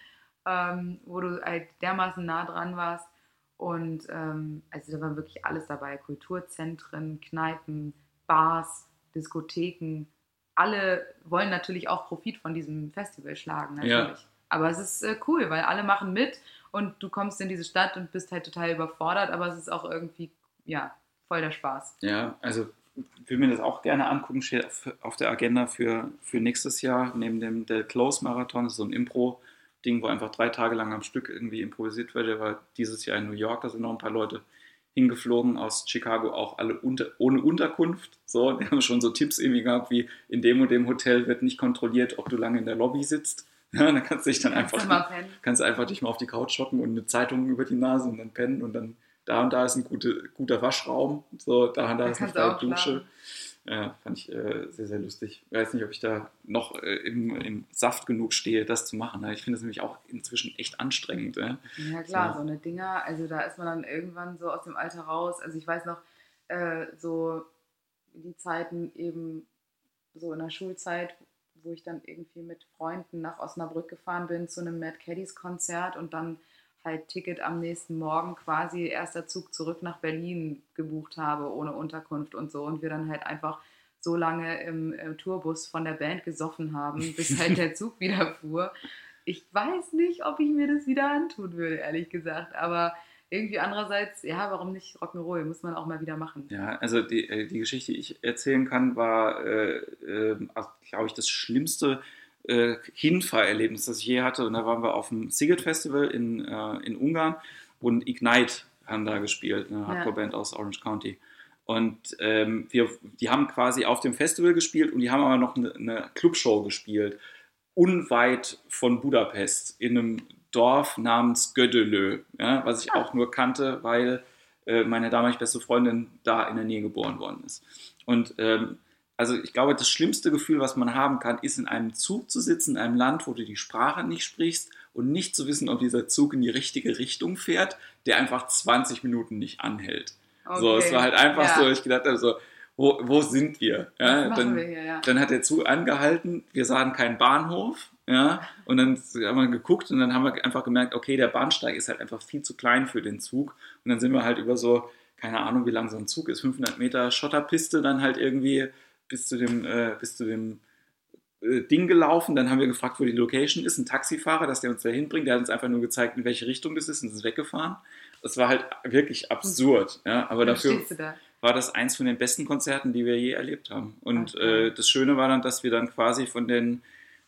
ähm, wo du halt dermaßen nah dran warst. Und ähm, also da war wirklich alles dabei: Kulturzentren, Kneipen, Bars, Diskotheken, alle wollen natürlich auch Profit von diesem Festival schlagen, natürlich. Ja. Aber es ist äh, cool, weil alle machen mit und du kommst in diese Stadt und bist halt total überfordert, aber es ist auch irgendwie, ja, voll der Spaß. Ja, also ich will mir das auch gerne angucken, steht auf der Agenda für, für nächstes Jahr, neben dem Del Close Marathon, das ist so ein Impro-Ding, wo einfach drei Tage lang am Stück irgendwie improvisiert wird. Der war dieses Jahr in New York, da sind noch ein paar Leute hingeflogen aus Chicago, auch alle unter, ohne Unterkunft. So, wir haben schon so Tipps irgendwie gehabt, wie in dem und dem Hotel wird nicht kontrolliert, ob du lange in der Lobby sitzt. Ja, dann kannst du dich dann einfach, kannst einfach dich mal auf die Couch schocken und eine Zeitung über die Nase und dann pennen und dann da und da ist ein gute, guter Waschraum, so da und da, da ist eine freie Dusche. Schlafen. Ja, fand ich äh, sehr, sehr lustig. Ich weiß nicht, ob ich da noch äh, im, im, Saft genug stehe, das zu machen. Ne? Ich finde es nämlich auch inzwischen echt anstrengend. Äh? Ja, klar, so. so. eine Dinger, also da ist man dann irgendwann so aus dem Alter raus. Also ich weiß noch, äh, so die Zeiten eben so in der Schulzeit, wo ich dann irgendwie mit Freunden nach Osnabrück gefahren bin zu einem Mad Caddies Konzert und dann halt Ticket am nächsten Morgen quasi erster Zug zurück nach Berlin gebucht habe, ohne Unterkunft und so. Und wir dann halt einfach so lange im, im Tourbus von der Band gesoffen haben, bis halt der Zug wieder fuhr. Ich weiß nicht, ob ich mir das wieder antun würde, ehrlich gesagt. Aber irgendwie andererseits, ja, warum nicht Rock'n'Roll? Muss man auch mal wieder machen. Ja, also die, äh, die Geschichte, die ich erzählen kann, war, äh, äh, glaube ich, das Schlimmste, äh, Hinfahrerlebnis, das ich je hatte. Und da waren wir auf dem Siget Festival in, äh, in Ungarn und Ignite haben da gespielt, eine Hardcore-Band aus Orange County. Und ähm, wir, die haben quasi auf dem Festival gespielt und die haben aber noch eine, eine Clubshow gespielt, unweit von Budapest, in einem Dorf namens Gödelö, ja, was ich auch nur kannte, weil äh, meine damalig beste Freundin da in der Nähe geboren worden ist. Und ähm, also ich glaube, das schlimmste Gefühl, was man haben kann, ist in einem Zug zu sitzen, in einem Land, wo du die Sprache nicht sprichst und nicht zu wissen, ob dieser Zug in die richtige Richtung fährt, der einfach 20 Minuten nicht anhält. Okay. So, es war halt einfach ja. so, ich gedacht habe so, wo, wo sind wir? Ja, dann, wir hier, ja. dann hat der Zug angehalten, wir sahen keinen Bahnhof, ja, und dann haben wir geguckt und dann haben wir einfach gemerkt, okay, der Bahnsteig ist halt einfach viel zu klein für den Zug und dann sind wir halt über so, keine Ahnung, wie lang so ein Zug ist, 500 Meter Schotterpiste dann halt irgendwie bis zu dem, äh, bis zu dem äh, Ding gelaufen. Dann haben wir gefragt, wo die Location ist. Ein Taxifahrer, dass der uns da hinbringt. Der hat uns einfach nur gezeigt, in welche Richtung das ist und ist weggefahren. Das war halt wirklich absurd. Ja, aber dafür da. war das eins von den besten Konzerten, die wir je erlebt haben. Und okay. äh, das Schöne war dann, dass wir dann quasi von den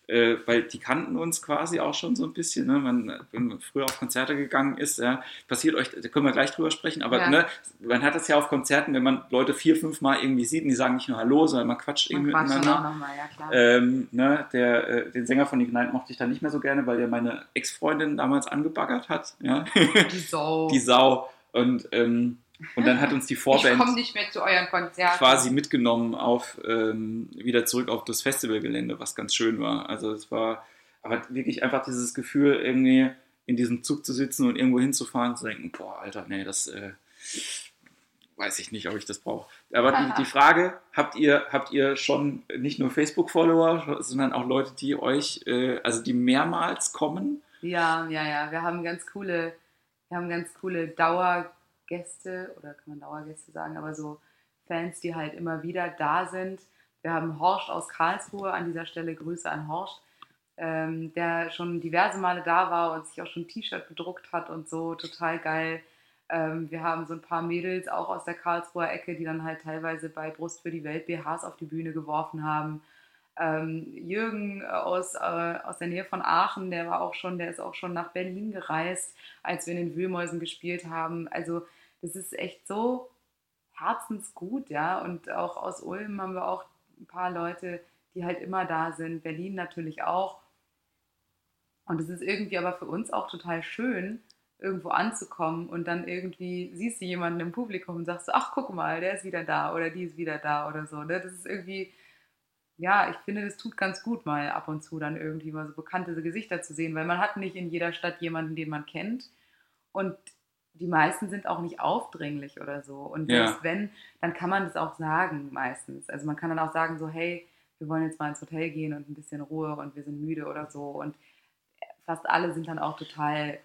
äh, weil die kannten uns quasi auch schon so ein bisschen. Ne? Man, wenn man früher auf Konzerte gegangen ist, ja, passiert euch, da können wir gleich drüber sprechen, aber ja. ne, man hat das ja auf Konzerten, wenn man Leute vier, fünf Mal irgendwie sieht und die sagen nicht nur Hallo, sondern man quatscht irgendwie quatscht miteinander. Mal, ja, ähm, ne, der, äh, den Sänger von Ignite mochte ich dann nicht mehr so gerne, weil der meine Ex-Freundin damals angebaggert hat. Ja? Die Sau. die Sau. Und ähm, und dann hat uns die Vorband quasi mitgenommen auf ähm, wieder zurück auf das Festivalgelände, was ganz schön war. Also es war aber wirklich einfach dieses Gefühl, irgendwie in diesem Zug zu sitzen und irgendwo hinzufahren und zu denken, boah, Alter, nee, das äh, weiß ich nicht, ob ich das brauche. Aber die, die, Frage, habt ihr, habt ihr schon nicht nur Facebook-Follower, sondern auch Leute, die euch, äh, also die mehrmals kommen? Ja, ja, ja. Wir haben ganz coole, wir haben ganz coole Dauer Gäste oder kann man Dauergäste sagen, aber so Fans, die halt immer wieder da sind. Wir haben Horst aus Karlsruhe, an dieser Stelle Grüße an Horst, ähm, der schon diverse Male da war und sich auch schon ein T-Shirt bedruckt hat und so, total geil. Ähm, wir haben so ein paar Mädels auch aus der Karlsruher Ecke, die dann halt teilweise bei Brust für die Welt BHs auf die Bühne geworfen haben. Ähm, Jürgen aus, äh, aus der Nähe von Aachen, der war auch schon, der ist auch schon nach Berlin gereist, als wir in den Wühlmäusen gespielt haben. Also das ist echt so herzensgut, ja. Und auch aus Ulm haben wir auch ein paar Leute, die halt immer da sind. Berlin natürlich auch. Und es ist irgendwie aber für uns auch total schön, irgendwo anzukommen und dann irgendwie siehst du jemanden im Publikum und sagst so, ach guck mal, der ist wieder da oder die ist wieder da oder so. Ne? Das ist irgendwie, ja, ich finde, das tut ganz gut, mal ab und zu dann irgendwie mal so bekannte Gesichter zu sehen, weil man hat nicht in jeder Stadt jemanden, den man kennt. Und die meisten sind auch nicht aufdringlich oder so. Und ja. selbst wenn, dann kann man das auch sagen meistens. Also man kann dann auch sagen so, hey, wir wollen jetzt mal ins Hotel gehen und ein bisschen Ruhe und wir sind müde oder so. Und fast alle sind dann auch total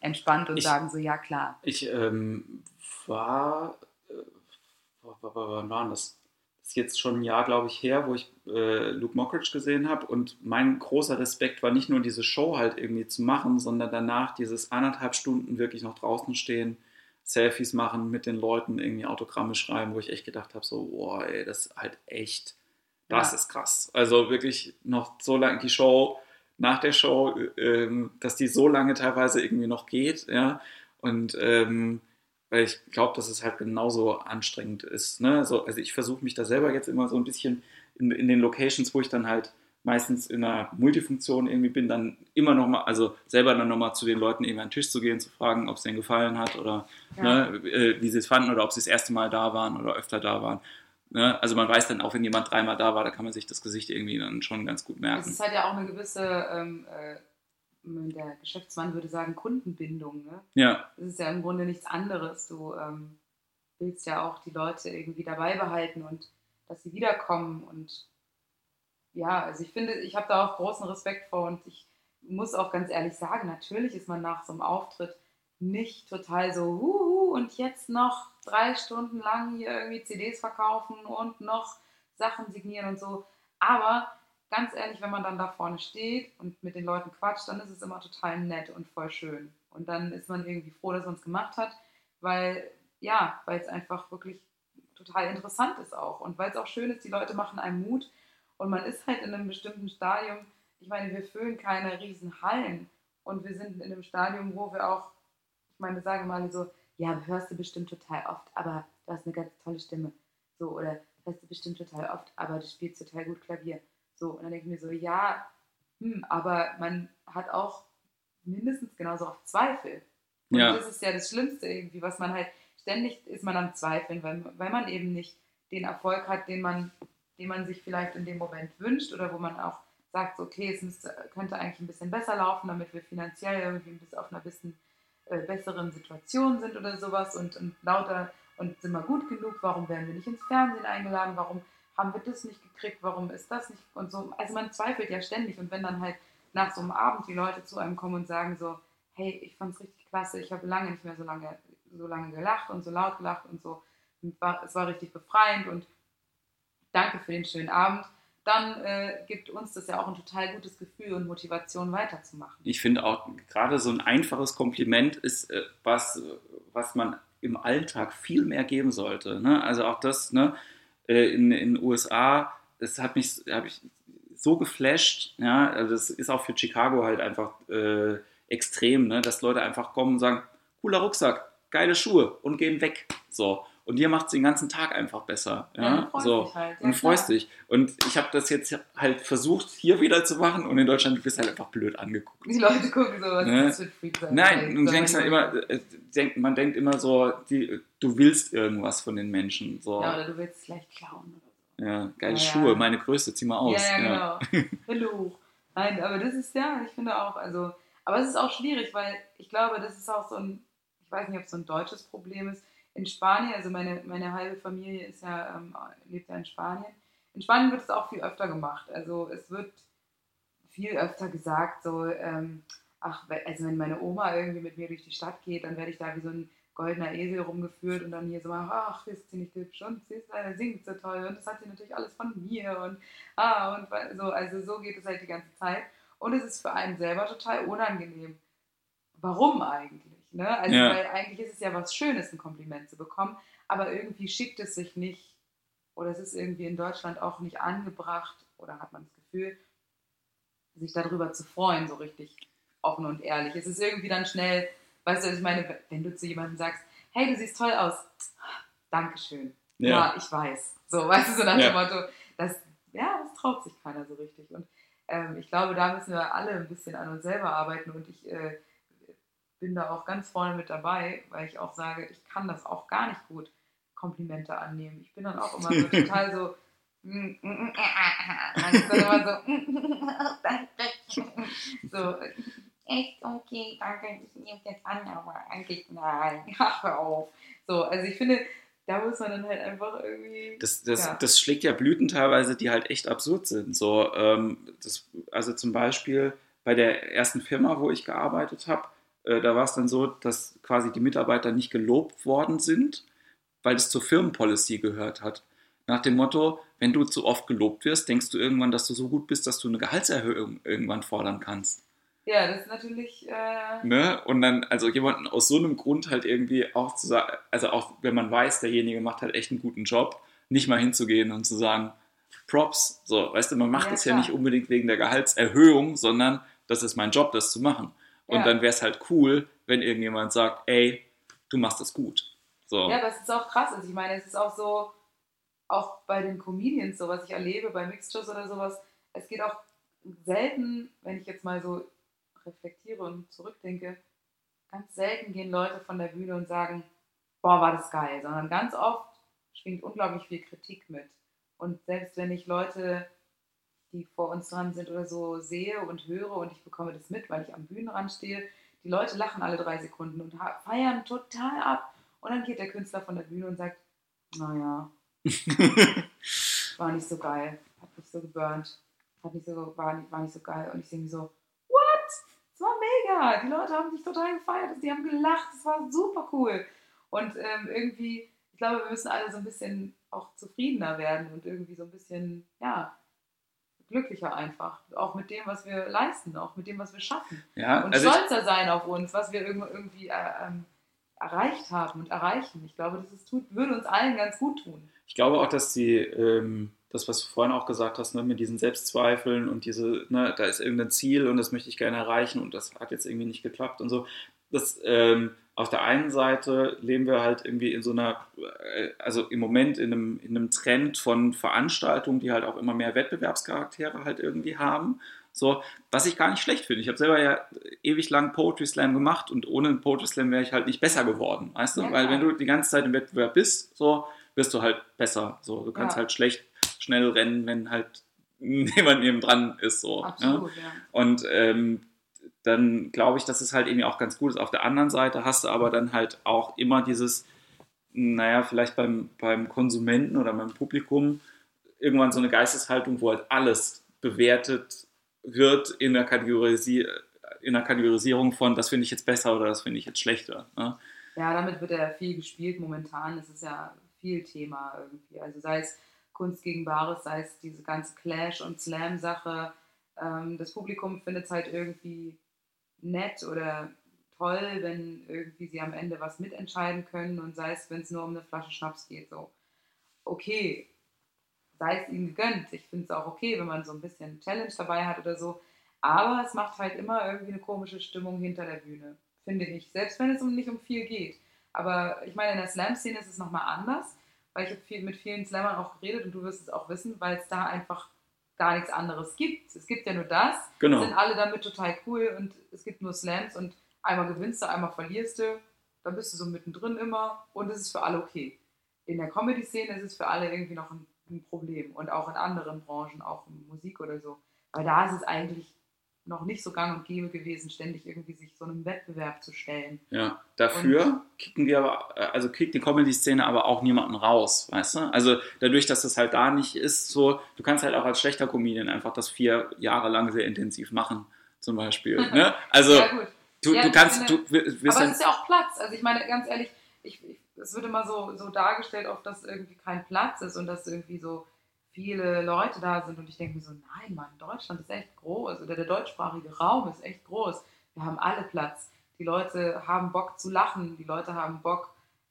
entspannt und ich, sagen so, ja klar. Ich ähm, war, äh, wann war das? Ist jetzt schon ein Jahr, glaube ich, her, wo ich äh, Luke Mockridge gesehen habe. Und mein großer Respekt war nicht nur diese Show halt irgendwie zu machen, sondern danach dieses anderthalb Stunden wirklich noch draußen stehen, Selfies machen, mit den Leuten irgendwie Autogramme schreiben, wo ich echt gedacht habe, so, boah, ey, das ist halt echt, das ja. ist krass. Also wirklich noch so lange die Show, nach der Show, ähm, dass die so lange teilweise irgendwie noch geht, ja. Und ähm, weil ich glaube, dass es halt genauso anstrengend ist. Ne? So, also ich versuche mich da selber jetzt immer so ein bisschen in, in, den Locations, wo ich dann halt meistens in einer Multifunktion irgendwie bin, dann immer nochmal, also selber dann nochmal zu den Leuten eben an den Tisch zu gehen, zu fragen, ob es denen gefallen hat oder ja. ne, äh, wie sie es fanden oder ob sie das erste Mal da waren oder öfter da waren. Ne? Also man weiß dann auch, wenn jemand dreimal da war, da kann man sich das Gesicht irgendwie dann schon ganz gut merken. Es ist halt ja auch eine gewisse ähm, äh der Geschäftsmann würde sagen, Kundenbindung. Ne? Ja. Das ist ja im Grunde nichts anderes. Du ähm, willst ja auch die Leute irgendwie dabei behalten und dass sie wiederkommen. Und ja, also ich finde, ich habe da auch großen Respekt vor und ich muss auch ganz ehrlich sagen, natürlich ist man nach so einem Auftritt nicht total so, huhu, und jetzt noch drei Stunden lang hier irgendwie CDs verkaufen und noch Sachen signieren und so. Aber ganz ehrlich, wenn man dann da vorne steht und mit den Leuten quatscht, dann ist es immer total nett und voll schön. Und dann ist man irgendwie froh, dass man es gemacht hat, weil, ja, weil es einfach wirklich total interessant ist auch. Und weil es auch schön ist, die Leute machen einem Mut und man ist halt in einem bestimmten Stadium. Ich meine, wir füllen keine riesen Hallen und wir sind in einem Stadium, wo wir auch, ich meine, sagen mal so, ja, hörst du bestimmt total oft, aber du hast eine ganz tolle Stimme. So, oder hörst du bestimmt total oft, aber du spielst total gut Klavier. So, und dann denke ich mir so, ja, hm, aber man hat auch mindestens genauso oft Zweifel. Und ja. das ist ja das Schlimmste irgendwie, was man halt, ständig ist man am Zweifeln, weil, weil man eben nicht den Erfolg hat, den man, den man sich vielleicht in dem Moment wünscht oder wo man auch sagt, okay, es müsste, könnte eigentlich ein bisschen besser laufen, damit wir finanziell irgendwie bis auf einer bisschen äh, besseren Situation sind oder sowas und, und lauter und sind wir gut genug, warum werden wir nicht ins Fernsehen eingeladen, warum haben wir das nicht gekriegt, warum ist das nicht und so. Also man zweifelt ja ständig und wenn dann halt nach so einem Abend die Leute zu einem kommen und sagen so, hey, ich fand es richtig klasse, ich habe lange nicht mehr so lange, so lange gelacht und so laut gelacht und so, und war, es war richtig befreiend und danke für den schönen Abend, dann äh, gibt uns das ja auch ein total gutes Gefühl und Motivation weiterzumachen. Ich finde auch gerade so ein einfaches Kompliment ist äh, was, was man im Alltag viel mehr geben sollte. Ne? Also auch das, ne? Äh, in den USA, das hat mich, habe ich so geflasht, ja, also das ist auch für Chicago halt einfach äh, extrem, ne, dass Leute einfach kommen und sagen, cooler Rucksack, geile Schuhe und gehen weg. So. Und dir macht es den ganzen Tag einfach besser. Ja, Ja, du freust so. dich halt, ja, und freust klar. dich. Und ich habe das jetzt halt versucht, hier wieder zu machen und in Deutschland wirst du halt einfach blöd angeguckt. Die Leute gucken so, was Ne? ist das für ein Freak sein? Nein, du So, denkst halt du- immer, äh, denk, man denkt immer so, die, du willst irgendwas von den Menschen. So. Ja, oder du willst vielleicht klauen. Ja, geile Ja, ja. Schuhe, meine Größe, zieh mal aus. Ja, ja, genau. Hoch. Nein, aber das ist ja, ich finde auch, also, aber es ist auch schwierig, weil ich glaube, das ist auch so ein, ich weiß nicht, ob es so ein deutsches Problem ist. In Spanien, also meine, meine halbe Familie ist ja, ähm, lebt ja in Spanien. In Spanien wird es auch viel öfter gemacht. Also es wird viel öfter gesagt, so, ähm, ach, also wenn meine Oma irgendwie mit mir durch die Stadt geht, dann werde ich da wie so ein goldener Esel rumgeführt und dann hier so mal, ach, ist sie nicht hübsch und sie ist leider singt so toll und das hat sie natürlich alles von mir und ah, und so, also so geht es halt die ganze Zeit. Und es ist für einen selber total unangenehm. Warum eigentlich? Ne? Also, Ja. weil eigentlich ist es ja was Schönes, ein Kompliment zu bekommen, aber irgendwie schickt es sich nicht, oder es ist irgendwie in Deutschland auch nicht angebracht, oder hat man das Gefühl, sich darüber zu freuen, so richtig offen und ehrlich. Es ist irgendwie dann schnell, weißt du, ich meine, wenn du zu jemandem sagst, hey, du siehst toll aus, Dankeschön. Ja, Ja. ich weiß. So, weißt du, so nach Ja. dem Motto, das, ja, das traut sich keiner so richtig. Und ähm, ich glaube, da müssen wir alle ein bisschen an uns selber arbeiten und ich äh, bin da auch ganz vorne mit dabei, weil ich auch sage, ich kann das auch gar nicht gut, Komplimente annehmen. Ich bin dann auch immer so total so, mm, mm, mm, ist dann immer so, danke. So, echt okay, danke, ich nehme das an, aber eigentlich nein, hör auf. So, also ich finde, da muss man dann halt einfach irgendwie. Das, das, Ja. das schlägt ja Blüten teilweise, die halt echt absurd sind. So, ähm, das, also zum Beispiel bei der ersten Firma, wo ich gearbeitet habe, äh, da war es dann so, dass quasi die Mitarbeiter nicht gelobt worden sind, weil es zur Firmenpolicy gehört hat. Nach dem Motto, wenn du zu oft gelobt wirst, denkst du irgendwann, dass du so gut bist, dass du eine Gehaltserhöhung irgendwann fordern kannst. Ja, das ist natürlich. Äh, Ne? Und dann, also jemanden aus so einem Grund halt irgendwie auch zu sagen, also auch wenn man weiß, derjenige macht halt echt einen guten Job, nicht mal hinzugehen und zu sagen, Props, so, weißt du, man macht Ja, es ja klar. nicht unbedingt wegen der Gehaltserhöhung, sondern das ist mein Job, das zu machen. Und Ja. dann wäre es halt cool, wenn irgendjemand sagt, ey, du machst das gut. So. Ja, es ist auch krass. Also ich meine, es ist auch so, auch bei den Comedians, so was ich erlebe, bei Mixshows oder sowas, es geht auch selten, wenn ich jetzt mal so reflektiere und zurückdenke, ganz selten gehen Leute von der Bühne und sagen, boah, war das geil, sondern ganz oft schwingt unglaublich viel Kritik mit. Und selbst wenn ich Leute, die vor uns dran sind oder so, sehe und höre und ich bekomme das mit, weil ich am Bühnenrand stehe, die Leute lachen alle drei Sekunden und feiern total ab. Und dann geht der Künstler von der Bühne und sagt, naja, war nicht so geil, hat nicht so geburnt, hat nicht so, war, nicht, war nicht so geil. Und ich denke so, what? Es war mega. Die Leute haben sich total gefeiert, die haben gelacht, es war super cool. Und ähm, irgendwie, ich glaube, wir müssen alle so ein bisschen auch zufriedener werden und irgendwie so ein bisschen, ja, glücklicher einfach. Auch mit dem, was wir leisten, auch mit dem, was wir schaffen. ja, Und also stolzer sein auf uns, was wir irgendwie äh, ähm, erreicht haben und erreichen. Ich glaube, das ist, tut, würde uns allen ganz gut tun. ich glaube auch, dass die, ähm, das, was du vorhin auch gesagt hast, ne, mit diesen Selbstzweifeln und diese, ne, da ist irgendein Ziel und das möchte ich gerne erreichen und das hat jetzt irgendwie nicht geklappt und so. Das, ähm, auf der einen Seite leben wir halt irgendwie in so einer, äh, also im Moment in einem, in einem Trend von Veranstaltungen, die halt auch immer mehr Wettbewerbscharaktere halt irgendwie haben. So, was ich gar nicht schlecht finde. Ich habe selber ja ewig lang Poetry Slam gemacht und ohne Poetry Slam wäre ich halt nicht besser geworden, weißt du? Ja, Weil wenn du die ganze Zeit im Wettbewerb bist, so, wirst du halt besser. So, du kannst Ja. halt schlecht schnell rennen, wenn halt jemand neben dran ist. So, ne? Absolut, ja. Und ähm, dann glaube ich, dass es halt irgendwie auch ganz gut ist. Auf der anderen Seite hast du aber dann halt auch immer dieses, naja, vielleicht beim, beim Konsumenten oder beim Publikum irgendwann so eine Geisteshaltung, wo halt alles bewertet wird in der, Kategorisi in der Kategorisierung von, das finde ich jetzt besser oder das finde ich jetzt schlechter. Ne? Ja, damit wird ja viel gespielt momentan. Es ist ja viel Thema irgendwie. Also sei es Kunst gegen Bares, sei es diese ganze Clash- und Slam-Sache. Ähm, das Publikum findet es halt irgendwie nett oder toll, wenn irgendwie sie am Ende was mitentscheiden können und sei es, wenn es nur um eine Flasche Schnaps geht. So, okay, sei es ihnen gegönnt. Ich finde es auch okay, wenn man so ein bisschen Challenge dabei hat oder so. Aber es macht halt immer irgendwie eine komische Stimmung hinter der Bühne, finde ich. Selbst wenn es um, nicht um viel geht. Aber ich meine, in der Slam-Szene ist es nochmal anders, weil ich habe viel, mit vielen Slammern auch geredet und du wirst es auch wissen, weil es da einfach gar nichts anderes gibt. Es gibt ja nur das. Genau. Sind alle damit total cool und es gibt nur Slams und einmal gewinnst du, einmal verlierst du. Dann bist du so mittendrin immer und es ist für alle okay. In der Comedy-Szene ist es für alle irgendwie noch ein, ein Problem und auch in anderen Branchen, auch in Musik oder so. Weil da ist es eigentlich noch nicht so gang und gäbe gewesen, ständig irgendwie sich so einem Wettbewerb zu stellen. Ja, dafür kicken wir aber, also kickt die Comedy-Szene aber auch niemanden raus, weißt du? Also dadurch, dass das halt da nicht ist, so, du kannst halt auch als schlechter Comedian einfach das vier Jahre lang sehr intensiv machen, zum Beispiel. ne? Also ja, gut. du, Ja, du kannst, finde- du wirst Aber es ist ja auch Platz. Also ich meine, ganz ehrlich, ich, ich, es wird immer so, so dargestellt, oft, dass irgendwie kein Platz ist und dass irgendwie so viele Leute da sind. Und ich denke mir so, nein, Mann, Deutschland ist echt groß oder der deutschsprachige Raum ist echt groß. Wir haben alle Platz. Die Leute haben Bock zu lachen, die Leute haben Bock,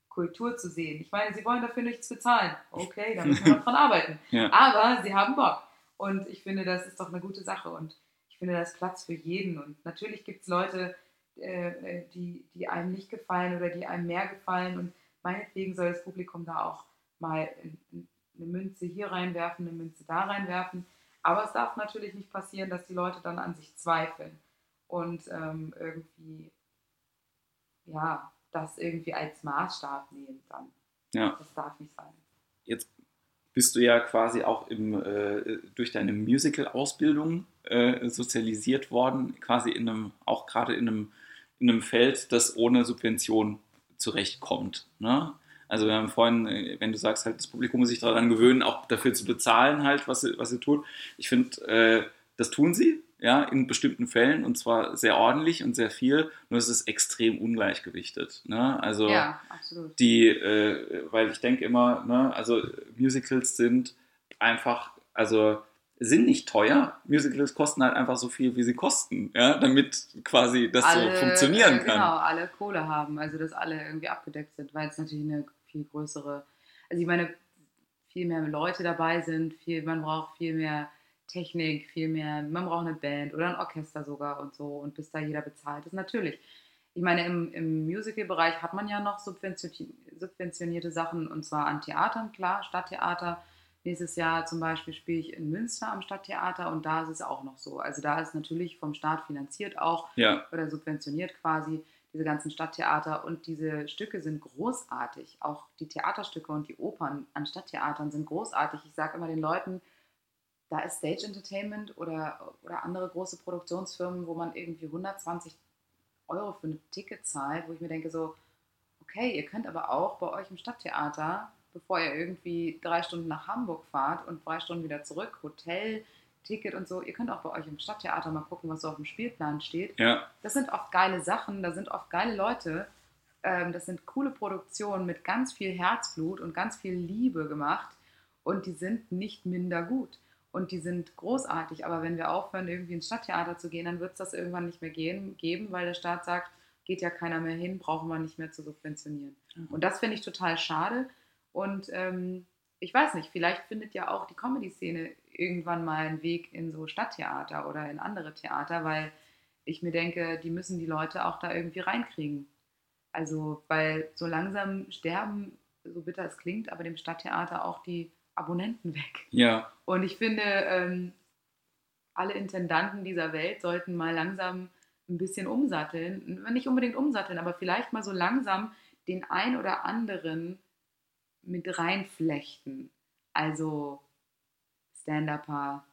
Kultur zu sehen. Ich meine, sie wollen dafür nichts bezahlen. Okay, da müssen wir noch dran arbeiten. Ja. Aber sie haben Bock. Und ich finde, das ist doch eine gute Sache. Und ich finde, da ist Platz für jeden. Und natürlich gibt es Leute, äh, äh, die, die einem nicht gefallen oder die einem mehr gefallen. Und meinetwegen soll das Publikum da auch mal in- in- eine Münze hier reinwerfen, eine Münze da reinwerfen. Aber es darf natürlich nicht passieren, dass die Leute dann an sich zweifeln und ähm, irgendwie, ja, das irgendwie als Maßstab nehmen dann. Ja. Das darf nicht sein. jetzt bist du ja quasi auch im, äh, durch deine Musical-Ausbildung äh, sozialisiert worden, quasi in einem, auch gerade in einem, in einem Feld, das ohne Subvention zurechtkommt. Ne? Also wir haben vorhin, äh, wenn du sagst, halt das Publikum muss sich daran gewöhnen, auch dafür zu bezahlen, halt, was sie, was sie tut. Ich finde, äh, das tun sie, ja, in bestimmten Fällen und zwar sehr ordentlich und sehr viel, nur es ist extrem ungleichgewichtet. Ne? Also Ja, absolut. die, äh, weil ich denke immer, ne, also Musicals sind einfach, also sind nicht teuer. Musicals kosten halt einfach so viel, wie sie kosten, ja, damit quasi das so funktionieren äh, kann. Genau, alle Kohle haben, also dass alle irgendwie abgedeckt sind, weil es natürlich eine viel größere, also ich meine, viel mehr Leute dabei sind, viel, man braucht viel mehr Technik, viel mehr, man braucht eine Band oder ein Orchester sogar und so und bis da jeder bezahlt ist, natürlich. Ich meine, im, im Musical-Bereich hat man ja noch subventionierte, Sachen und zwar an Theatern, klar, Stadttheater. Nächstes Jahr zum Beispiel spiele ich in Münster am Stadttheater und da ist es auch noch so. Also da ist natürlich vom Staat finanziert auch Ja, oder subventioniert quasi diese ganzen Stadttheater und diese Stücke sind großartig. Auch die Theaterstücke und die Opern an Stadttheatern sind großartig. Ich sage immer den Leuten, da ist Stage Entertainment oder, oder andere große Produktionsfirmen, wo man irgendwie 120 Euro für ein Ticket zahlt, wo ich mir denke so, okay, ihr könnt aber auch bei euch im Stadttheater, bevor ihr irgendwie drei Stunden nach Hamburg fahrt und drei Stunden wieder zurück, Hotel, Ticket und so, ihr könnt auch bei euch im Stadttheater mal gucken, was so auf dem Spielplan steht. ja, Das sind oft geile Sachen, da sind oft geile Leute. Ähm, das sind coole Produktionen mit ganz viel Herzblut und ganz viel Liebe gemacht. Und die sind nicht minder gut. Und die sind großartig. Aber wenn wir aufhören, irgendwie ins Stadttheater zu gehen, dann wird es das irgendwann nicht mehr gehen, geben, weil der Staat sagt, geht ja keiner mehr hin, brauchen wir nicht mehr zu subventionieren. Und das finde ich total schade. Und ähm, ich weiß nicht, vielleicht findet ja auch die Comedy-Szene irgendwann mal einen Weg in so Stadttheater oder in andere Theater, weil ich mir denke, die müssen die Leute auch da irgendwie reinkriegen. Also, weil so langsam sterben, so bitter es klingt, aber dem Stadttheater auch die Abonnenten weg. ja, Und ich finde, ähm, alle Intendanten dieser Welt sollten mal langsam ein bisschen umsatteln. Nicht unbedingt umsatteln, aber vielleicht mal so langsam den ein oder anderen mit reinflechten. Also Stand-Upper,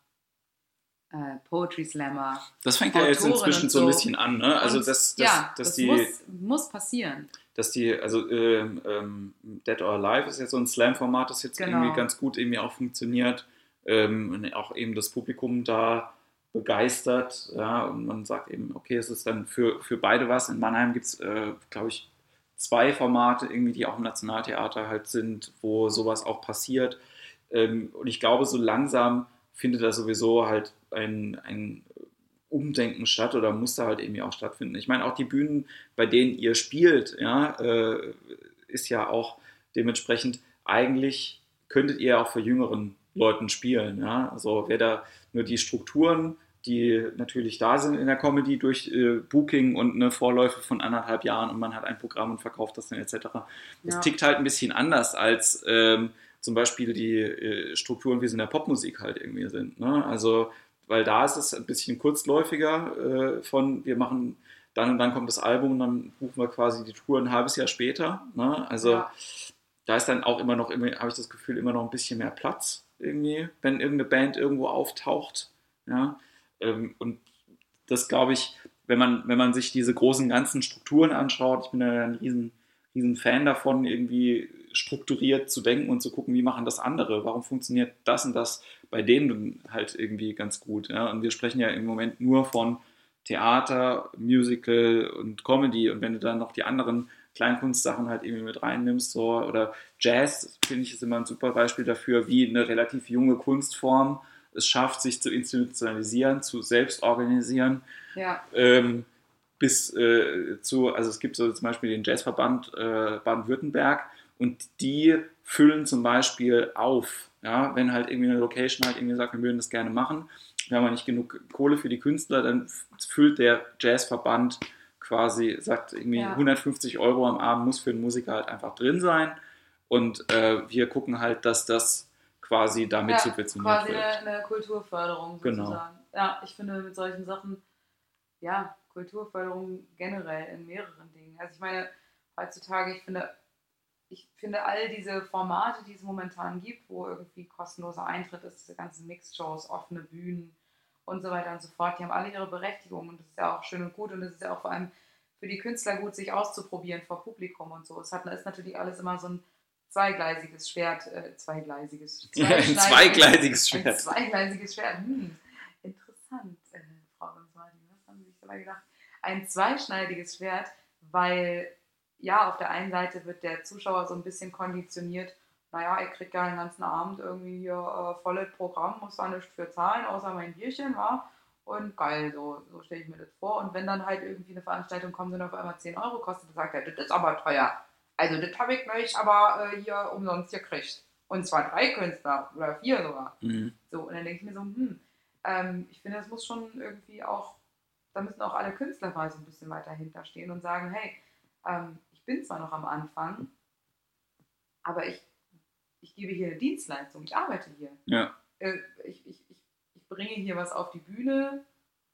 äh, Poetry Slammer. das fängt ja jetzt inzwischen und so ein so. bisschen an, ne? Also Und dass, dass, ja, dass das die, muss, muss passieren. dass die, also ähm, ähm, Dead or Alive ist jetzt so ein Slam-Format, das jetzt Genau. irgendwie ganz gut irgendwie auch funktioniert ähm, und auch eben das Publikum da begeistert, ja, und man sagt eben, okay, es ist dann für, für beide was. In Mannheim gibt es, äh, glaube ich, zwei Formate irgendwie, die auch im Nationaltheater halt sind, wo sowas auch passiert. Ähm, und ich glaube, so langsam findet da sowieso halt ein, ein Umdenken statt oder muss da halt irgendwie auch stattfinden. Ich meine, auch die Bühnen, bei denen ihr spielt, ja, äh, ist ja auch dementsprechend, eigentlich könntet ihr auch für jüngeren Leuten spielen. Ja? Also wer da nur die Strukturen, die natürlich da sind in der Comedy durch äh, Booking und eine Vorläufe von anderthalb Jahren und man hat ein Programm und verkauft das dann etc. Das ja. tickt halt ein bisschen anders als ähm, zum Beispiel die äh, Strukturen, wie sie in der Popmusik halt irgendwie sind. Ne? Also weil da ist es ein bisschen kurzläufiger äh, von wir machen dann und dann kommt das Album und dann buchen wir quasi die Tour ein halbes Jahr später. Ne? Also ja. da ist dann auch immer noch, immer, habe ich das Gefühl, immer noch ein bisschen mehr Platz irgendwie, wenn irgendeine Band irgendwo auftaucht. Ja? Ähm, und das glaube ich, wenn man, wenn man sich diese großen ganzen Strukturen anschaut, ich bin ja ein riesen, riesen Fan davon, irgendwie strukturiert zu denken und zu gucken, wie machen das andere, warum funktioniert das und das bei denen halt irgendwie ganz gut. Ja? Und wir sprechen ja im Moment nur von Theater, Musical und Comedy und wenn du dann noch die anderen Kleinkunstsachen halt irgendwie mit reinnimmst, so, oder Jazz, finde ich, ist immer ein super Beispiel dafür, wie eine relativ junge Kunstform es schafft, sich zu institutionalisieren, zu selbst organisieren. Ja. Ähm, bis äh, zu, also es gibt so zum Beispiel den Jazzverband äh, Baden-Württemberg und die füllen zum Beispiel auf, ja, wenn halt irgendwie eine Location halt irgendwie sagt, wir würden das gerne machen, wir haben ja nicht genug Kohle für die Künstler, dann füllt der Jazzverband quasi, sagt irgendwie ja. 150 Euro am Abend muss für einen Musiker halt einfach drin sein und äh, wir gucken halt, dass das quasi damit ja, subventioniert quasi wird. Quasi eine, eine, Kulturförderung sozusagen. Genau. Ja, ich finde mit solchen Sachen, ja, Kulturförderung generell in mehreren Dingen. Also ich meine, heutzutage, ich finde, ich finde all diese Formate, die es momentan gibt, wo irgendwie kostenloser Eintritt ist, diese ganzen Mixed-Shows, offene Bühnen und so weiter und so fort, die haben alle ihre Berechtigung und das ist ja auch schön und gut und es ist ja auch vor allem für die Künstler gut, sich auszuprobieren vor Publikum und so. Es hat, ist natürlich alles immer so ein zweigleisiges Schwert, äh, zweigleisiges, ein zweigleisiges Schwert. Ein zweigleisiges Schwert. Hm, interessant, äh, Frau Gonzali, was haben Sie sich dabei gedacht? Ein zweischneidiges Schwert, weil ja, auf der einen Seite wird der Zuschauer so ein bisschen konditioniert, naja, ich kriege ja den ganzen Abend irgendwie hier äh, volles Programm, muss da nichts für zahlen, außer mein Bierchen, war. Und geil, so, so stelle ich mir das vor. Und wenn dann halt irgendwie eine Veranstaltung kommt und auf einmal 10 Euro kostet, dann sagt er, das ist aber teuer. Also das habe ich gleich aber äh, hier umsonst gekriegt. Und zwar drei Künstler oder vier sogar. Mhm. So, und dann denke ich mir so, hm, ähm, ich finde, das muss schon irgendwie auch, da müssen auch alle Künstler mal so ein bisschen weiter hinterstehen und sagen, hey, ähm, ich bin zwar noch am Anfang, aber ich, ich gebe hier eine Dienstleistung, ich arbeite hier. Ja. Äh, ich, ich, ich, ich bringe hier was auf die Bühne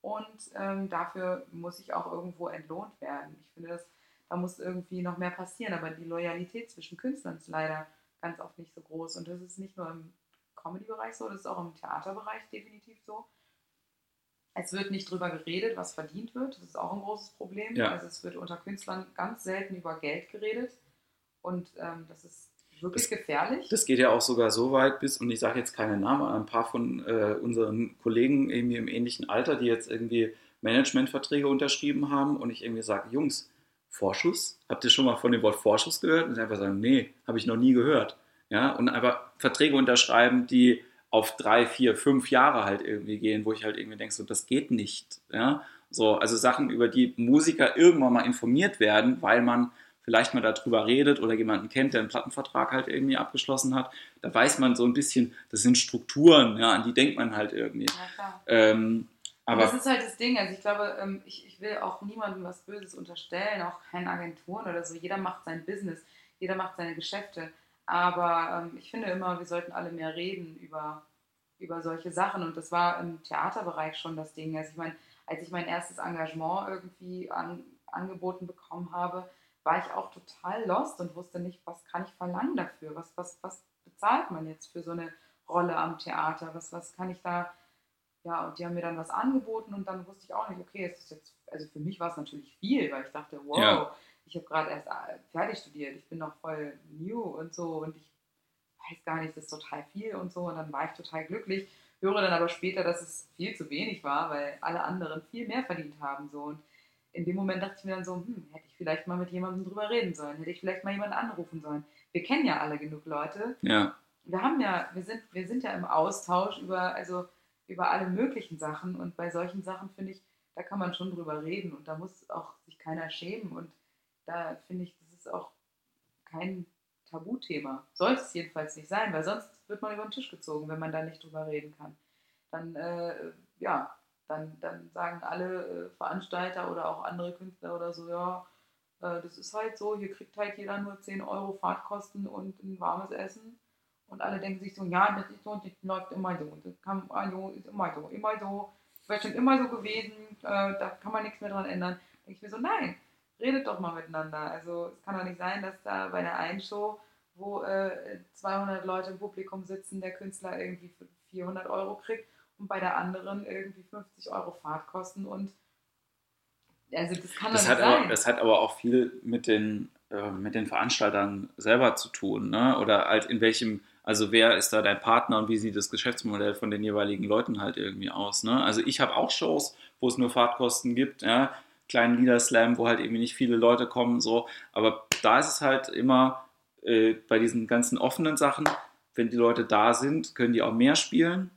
und ähm, dafür muss ich auch irgendwo entlohnt werden. Ich finde, das, da muss irgendwie noch mehr passieren, aber die Loyalität zwischen Künstlern ist leider ganz oft nicht so groß und das ist nicht nur im Comedy-Bereich so, das ist auch im Theaterbereich definitiv so. Es wird nicht drüber geredet, was verdient wird. Das ist auch ein großes Problem. Ja. Also es wird unter Künstlern ganz selten über Geld geredet. Und ähm, das ist wirklich das, gefährlich. Das geht ja auch sogar so weit bis, und ich sage jetzt keine Namen, aber ein paar von äh, unseren Kollegen irgendwie im ähnlichen Alter, die jetzt irgendwie Managementverträge unterschrieben haben und ich irgendwie sage, Jungs, Vorschuss? Habt ihr schon mal von dem Wort Vorschuss gehört? Und sie einfach sagen, nee, habe ich noch nie gehört. Ja, und einfach Verträge unterschreiben, die auf drei, vier, fünf Jahre halt irgendwie gehen, wo ich halt irgendwie denke, so, das geht nicht. Ja? So, also Sachen, über die Musiker irgendwann mal informiert werden, weil man vielleicht mal darüber redet oder jemanden kennt, der einen Plattenvertrag halt irgendwie abgeschlossen hat. Da weiß man so ein bisschen, das sind Strukturen, ja, an die denkt man halt irgendwie. Ja, ähm, aber das ist halt das Ding. Also ich glaube, ähm, ich, ich will auch niemandem was Böses unterstellen, auch keinen Agenturen oder so. Jeder macht sein Business, jeder macht seine Geschäfte. Aber ähm, ich finde immer, wir sollten alle mehr reden über, über solche Sachen. Und das war im Theaterbereich schon das Ding. Also ich meine, als ich mein erstes Engagement irgendwie an, angeboten bekommen habe, war ich auch total lost und wusste nicht, was kann ich verlangen dafür? Was, was, was bezahlt man jetzt für so eine Rolle am Theater? Was, was kann ich da, ja, und die haben mir dann was angeboten und dann wusste ich auch nicht, okay, es ist jetzt, also für mich war es natürlich viel, weil ich dachte, wow, ja ich habe gerade erst äh, fertig studiert, ich bin noch voll new und so und ich weiß gar nicht, das ist total viel und so und dann war ich total glücklich, höre dann aber später, dass es viel zu wenig war, weil alle anderen viel mehr verdient haben so und in dem Moment dachte ich mir dann so, hm, hätte ich vielleicht mal mit jemandem drüber reden sollen, hätte ich vielleicht mal jemanden anrufen sollen. Wir kennen ja alle genug Leute. Ja. Wir haben ja, wir sind, wir sind ja im Austausch über, also über alle möglichen Sachen und bei solchen Sachen finde ich, da kann man schon drüber reden und da muss auch sich keiner schämen und da finde ich, das ist auch kein Tabuthema. Sollte es jedenfalls nicht sein, weil sonst wird man über den Tisch gezogen, wenn man da nicht drüber reden kann. Dann, äh, ja, dann, dann sagen alle äh, Veranstalter oder auch andere Künstler oder so, ja, äh, das ist halt so, hier kriegt halt jeder nur 10 Euro Fahrtkosten und ein warmes Essen. Und alle denken sich so, ja, das ist so, das läuft immer so. Das kann, also, ist immer so, immer so. Das wäre schon immer so gewesen, äh, da kann man nichts mehr dran ändern. Da denke ich mir so, nein, redet doch mal miteinander. Also es kann doch nicht sein, dass da bei der einen Show, wo äh, 200 Leute im Publikum sitzen, der Künstler irgendwie 400 Euro kriegt und bei der anderen irgendwie 50 Euro Fahrtkosten und also das kann das doch nicht sein. Aber, das hat aber auch viel mit den, äh, mit den Veranstaltern selber zu tun, ne? oder halt in welchem also wer ist da dein Partner und wie sieht das Geschäftsmodell von den jeweiligen Leuten halt irgendwie aus? Ne? Also ich habe auch Shows, wo es nur Fahrtkosten gibt, ja, kleinen Liederslam, wo halt irgendwie nicht viele Leute kommen, so. Aber da ist es halt immer äh, bei diesen ganzen offenen Sachen, wenn die Leute da sind, können die auch mehr spielen.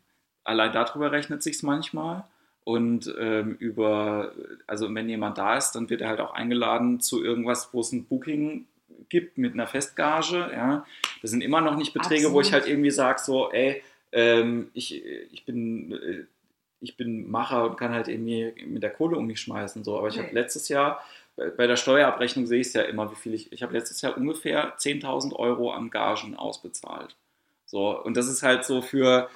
Allein darüber rechnet sich manchmal. Und ähm, über, also wenn jemand da ist, dann wird er halt auch eingeladen zu irgendwas, wo es ein Booking gibt mit einer Festgage. Ja. Das sind immer noch nicht Beträge, Absolut. wo ich halt irgendwie sage, so, ey, ähm, ich, ich bin äh, ich bin Macher und kann halt irgendwie mit der Kohle um mich schmeißen. So. Aber ich okay. habe letztes Jahr, bei der Steuerabrechnung sehe ich es ja immer, wie viel ich, ich habe letztes Jahr ungefähr 10.000 Euro an Gagen ausbezahlt. So, und das ist halt so für,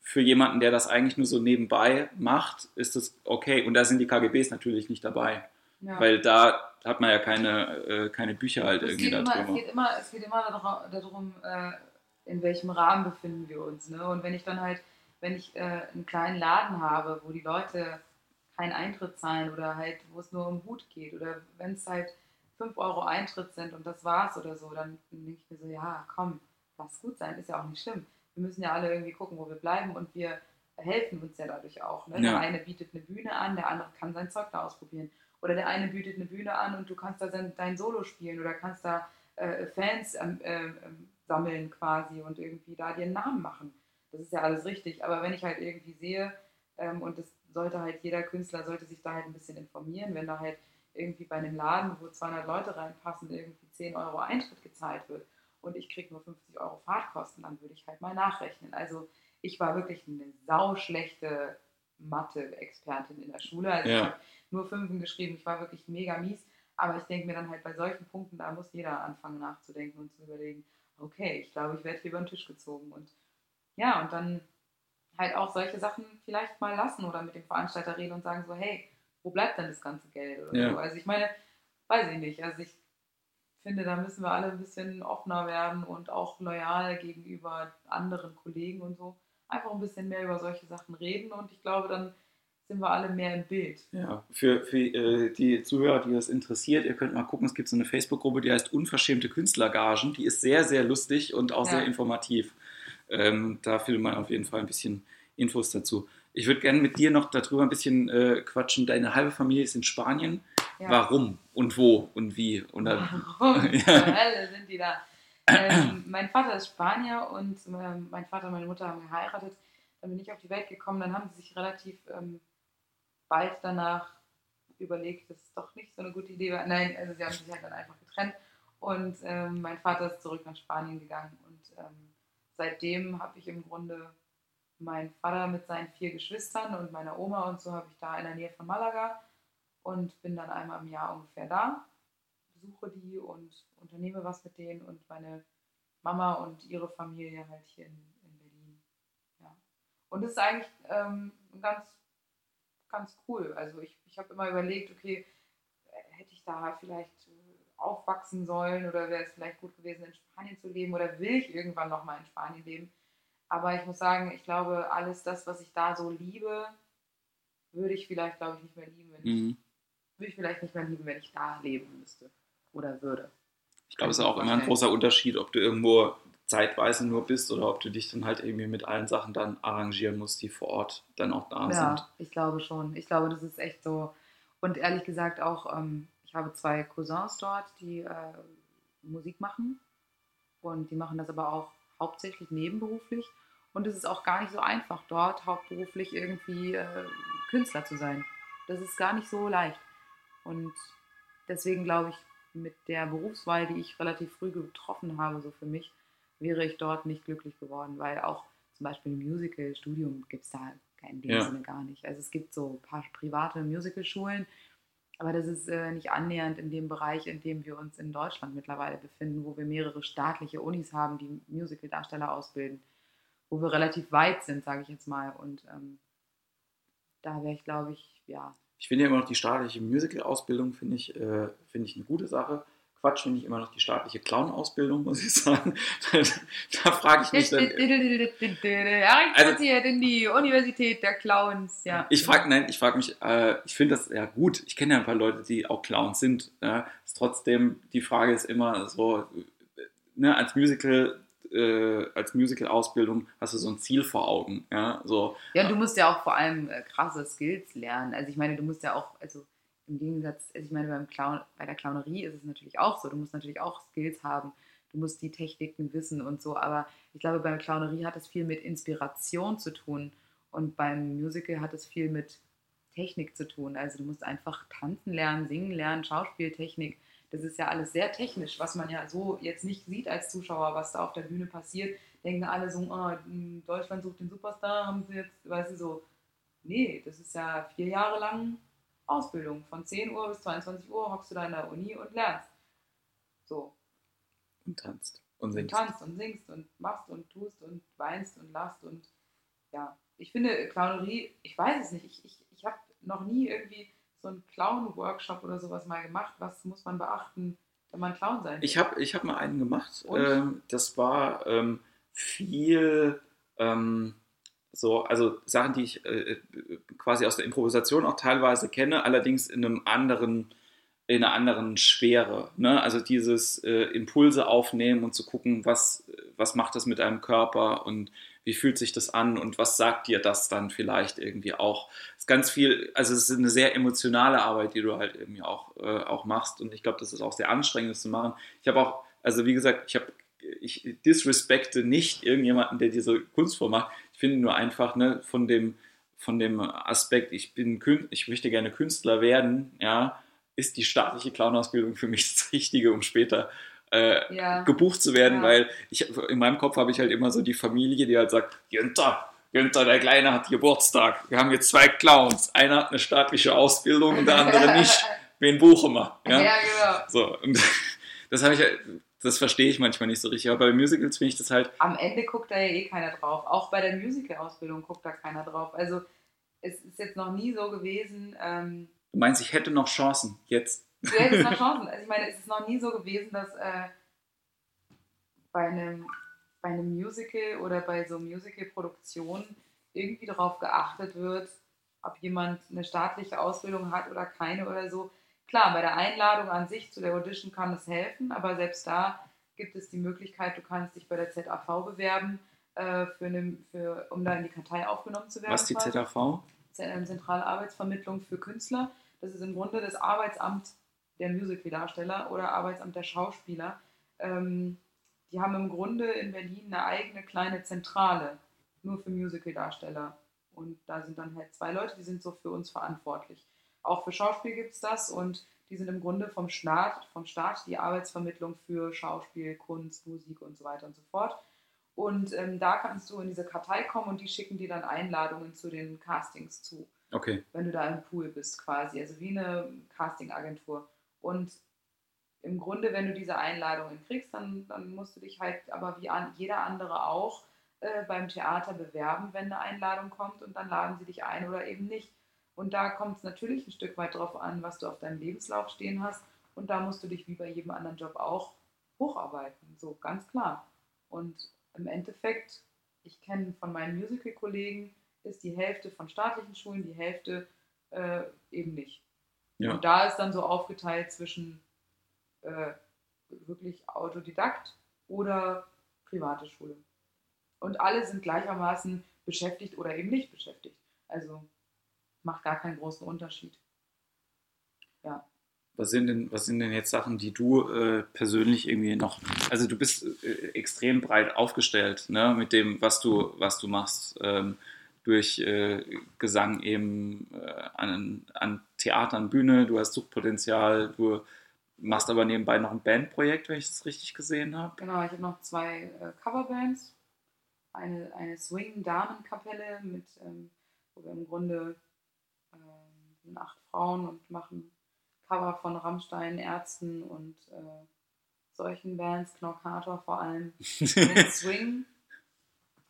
für jemanden, der das eigentlich nur so nebenbei macht, ist das okay. Und da sind die KGBs natürlich nicht dabei. Ja. Weil da hat man ja keine, äh, keine Bücher halt es irgendwie da immer, Es geht immer, es geht immer darum, äh, in welchem Rahmen befinden wir uns. Ne? Und wenn ich dann halt, wenn ich äh, einen kleinen Laden habe, wo die Leute keinen Eintritt zahlen oder halt, wo es nur um Hut geht oder wenn es halt 5 Euro Eintritt sind und das war's oder so, dann denke ich mir so, ja, komm, lass gut sein, ist ja auch nicht schlimm. Wir müssen ja alle irgendwie gucken, wo wir bleiben und wir helfen uns ja dadurch auch. Ne? Ja. Der eine bietet eine Bühne an, der andere kann sein Zeug da ausprobieren. Oder der eine bietet eine Bühne an und du kannst da dein Solo spielen oder kannst da äh, Fans ähm, äh, sammeln quasi und irgendwie da dir einen Namen machen. Das ist ja alles richtig. Aber wenn ich halt irgendwie sehe, ähm, und das sollte halt jeder Künstler, sollte sich da halt ein bisschen informieren, wenn da halt irgendwie bei einem Laden, wo 200 Leute reinpassen, irgendwie 10 Euro Eintritt gezahlt wird und ich kriege nur 50 Euro Fahrtkosten, dann würde ich halt mal nachrechnen. Also ich war wirklich eine sauschlechte Mathe-Expertin in der Schule. Also ja. ich habe nur Fünfen geschrieben. Ich war wirklich mega mies. Aber ich denke mir dann halt bei solchen Punkten, da muss jeder anfangen nachzudenken und zu überlegen, okay, ich glaube, ich werde hier über den Tisch gezogen. Und ja, und dann halt auch solche Sachen vielleicht mal lassen oder mit dem Veranstalter reden und sagen so, hey, wo bleibt denn das ganze Geld? Ja. so. Also ich meine, weiß ich nicht. Also ich finde, da müssen wir alle ein bisschen offener werden und auch loyal gegenüber anderen Kollegen und so. Einfach ein bisschen mehr über solche Sachen reden und ich glaube, dann sind wir alle mehr im Bild. Ja, für, für äh, die Zuhörer, die das interessiert, ihr könnt mal gucken, es gibt so eine Facebook-Gruppe, die heißt Unverschämte Künstlergagen. Die ist sehr, sehr lustig und auch ja. sehr informativ. Ähm, da findet man auf jeden Fall ein bisschen Infos dazu. Ich würde gerne mit dir noch darüber ein bisschen äh, quatschen. Deine halbe Familie ist in Spanien. Ja. Warum und wo und wie? Und Warum? ja. sind die da? Ähm, mein Vater ist Spanier und äh, mein Vater und meine Mutter haben geheiratet. Dann bin ich auf die Welt gekommen. Dann haben sie sich relativ ähm, bald danach überlegt, dass es doch nicht so eine gute Idee war. Nein, also sie haben sich halt dann einfach getrennt und ähm, mein Vater ist zurück nach Spanien gegangen und ähm, seitdem habe ich im Grunde meinen Vater mit seinen vier Geschwistern und meiner Oma und so habe ich da in der Nähe von Malaga und bin dann einmal im Jahr ungefähr da, besuche die und unternehme was mit denen und meine Mama und ihre Familie halt hier in, in Berlin. Ja. Und es ist eigentlich ähm, ganz ganz cool. Also ich, ich habe immer überlegt, okay, hätte ich da vielleicht aufwachsen sollen oder wäre es vielleicht gut gewesen, in Spanien zu leben oder will ich irgendwann nochmal in Spanien leben. Aber ich muss sagen, ich glaube, alles das, was ich da so liebe, würde ich vielleicht, glaube ich, nicht mehr lieben, wenn mhm. ich, würde ich vielleicht nicht mehr lieben, wenn ich da leben müsste oder würde. Ich glaube, es ist auch immer ein großer Unterschied, ob du irgendwo zeitweise nur bist oder ob du dich dann halt irgendwie mit allen Sachen dann arrangieren musst, die vor Ort dann auch da ja, sind. Ja, ich glaube schon. Ich glaube, das ist echt so. Und ehrlich gesagt auch, ähm, ich habe zwei Cousins dort, die äh, Musik machen. Und die machen das aber auch hauptsächlich nebenberuflich. Und es ist auch gar nicht so einfach, dort hauptberuflich irgendwie äh, Künstler zu sein. Das ist gar nicht so leicht. Und deswegen glaube ich, mit der Berufswahl, die ich relativ früh getroffen habe, so für mich, wäre ich dort nicht glücklich geworden, weil auch zum Beispiel im Musical-Studium gibt es da in dem ja. Sinne gar nicht. Also es gibt so ein paar private Musical-Schulen, aber das ist äh, nicht annähernd in dem Bereich, in dem wir uns in Deutschland mittlerweile befinden, wo wir mehrere staatliche Unis haben, die Musical-Darsteller ausbilden, wo wir relativ weit sind, sage ich jetzt mal. Und ähm, da wäre ich, glaube ich, ja. Ich finde ja immer noch die staatliche Musical-Ausbildung, finde ich, äh, find ich eine gute Sache. Quatsch finde ich immer noch die staatliche Clown-Ausbildung, muss ich sagen. da, frage ich mich dann. also, in die Universität der Clowns, ja. Ich frage, nein, ich frage mich, äh, ich finde das ja gut. Ich kenne ja ein paar Leute, die auch Clowns sind. Ist trotzdem, die Frage ist immer so, ne, als Musical äh, als Musical-Ausbildung hast du so ein Ziel vor Augen. Ja, so. ja, du musst ja auch vor allem äh, krasse Skills lernen. Also ich meine, du musst ja auch, also im Gegensatz, also ich meine, beim Clown, bei der Clownerie ist es natürlich auch so. Du musst natürlich auch Skills haben. Du musst die Techniken wissen und so. Aber ich glaube, beim Clownerie hat es viel mit Inspiration zu tun. Und beim Musical hat es viel mit Technik zu tun. Also du musst einfach tanzen lernen, singen lernen, Schauspieltechnik. Das ist ja alles sehr technisch, was man ja so jetzt nicht sieht als Zuschauer, was da auf der Bühne passiert. Denken alle so, oh, Deutschland sucht den Superstar, haben sie jetzt, weißt du, so. Nee, das ist ja vier Jahre lang Ausbildung. Von 10 Uhr bis 22 Uhr hockst du da in der Uni und lernst. So. Und tanzt. Und singst. Und tanzt und singst und machst und tust und weinst und lachst und ja. Ich finde Clownerie, ich weiß es nicht, ich, ich, ich habe noch nie irgendwie so einen Clown-Workshop oder sowas mal gemacht. Was muss man beachten, wenn man Clown sein will? Ich habe ich hab mal einen gemacht. Ähm, das war ähm, viel ähm, so, also Sachen, die ich äh, quasi aus der Improvisation auch teilweise kenne, allerdings in einem anderen, in einer anderen Schwere. Ne? Also dieses äh, Impulse aufnehmen und zu gucken, was, was macht das mit einem Körper und wie fühlt sich das an und was sagt dir das dann vielleicht irgendwie auch. Es ist ganz viel, also es ist eine sehr emotionale Arbeit, die du halt irgendwie auch, äh, auch machst und ich glaube, das ist auch sehr anstrengend, das zu machen. Ich habe auch, also wie gesagt, ich habe ich disrespekte nicht irgendjemanden, der diese Kunstform macht. Ich finde nur einfach ne, von, dem, von dem Aspekt, ich, bin, ich möchte gerne Künstler werden, ja, ist die staatliche Clownausbildung für mich das Richtige, um später äh, ja. gebucht zu werden, ja. weil ich, in meinem Kopf habe ich halt immer so die Familie, die halt sagt, Günther, Günther, der Kleine hat Geburtstag. Wir haben jetzt zwei Clowns. Einer hat eine staatliche Ausbildung und der andere nicht. Wen buchen wir? Ja, ja genau. So, und das habe ich halt, das verstehe ich manchmal nicht so richtig. Aber bei Musicals finde ich das halt. Am Ende guckt da ja eh keiner drauf. Auch bei der Musical-Ausbildung guckt da keiner drauf. Also es ist jetzt noch nie so gewesen. Ähm, du meinst, ich hätte noch Chancen jetzt? Du hättest noch Chancen. Also ich meine, es ist noch nie so gewesen, dass äh, bei, einem, bei einem Musical oder bei so Musical-Produktionen irgendwie darauf geachtet wird, ob jemand eine staatliche Ausbildung hat oder keine oder so. Klar, bei der Einladung an sich zu der Audition kann es helfen, aber selbst da gibt es die Möglichkeit, du kannst dich bei der ZAV bewerben, äh, für eine, für, um da in die Kartei aufgenommen zu werden. Was ist die ZAV? Zentrale Arbeitsvermittlung für Künstler. Das ist im Grunde das Arbeitsamt der Musical-Darsteller oder Arbeitsamt der Schauspieler. Ähm, die haben im Grunde in Berlin eine eigene kleine Zentrale, nur für Musical-Darsteller. Und da sind dann halt zwei Leute, die sind so für uns verantwortlich. Auch für Schauspiel gibt es das und die sind im Grunde vom Staat, vom Staat die Arbeitsvermittlung für Schauspiel, Kunst, Musik und so weiter und so fort. Und ähm, da kannst du in diese Kartei kommen und die schicken dir dann Einladungen zu den Castings zu. Okay. Wenn du da im Pool bist quasi, also wie eine Castingagentur. Und im Grunde, wenn du diese Einladungen kriegst, dann, dann musst du dich halt aber wie an, jeder andere auch äh, beim Theater bewerben, wenn eine Einladung kommt und dann laden sie dich ein oder eben nicht. Und da kommt es natürlich ein Stück weit darauf an, was du auf deinem Lebenslauf stehen hast. Und da musst du dich wie bei jedem anderen Job auch hocharbeiten, so ganz klar. Und im Endeffekt, ich kenne von meinen Musical-Kollegen, ist die Hälfte von staatlichen Schulen, die Hälfte äh, eben nicht. Ja. Und da ist dann so aufgeteilt zwischen äh, wirklich Autodidakt oder private Schule. Und alle sind gleichermaßen beschäftigt oder eben nicht beschäftigt. Also macht gar keinen großen Unterschied. Ja. Was sind denn, was sind denn jetzt Sachen, die du äh, persönlich irgendwie noch, also du bist äh, extrem breit aufgestellt, ne, mit dem, was du, was du machst, ähm, durch äh, Gesang eben äh, an, an Theatern, Bühne, du hast Suchtpotenzial, du machst aber nebenbei noch ein Bandprojekt, wenn ich das richtig gesehen habe. Genau, ich habe noch zwei äh, Coverbands. Eine, eine Swing-Damenkapelle mit, ähm, wo wir im Grunde ähm, sind acht Frauen und machen Cover von Rammstein, Ärzten und äh, solchen Bands, Knorkator vor allem, mit Swing.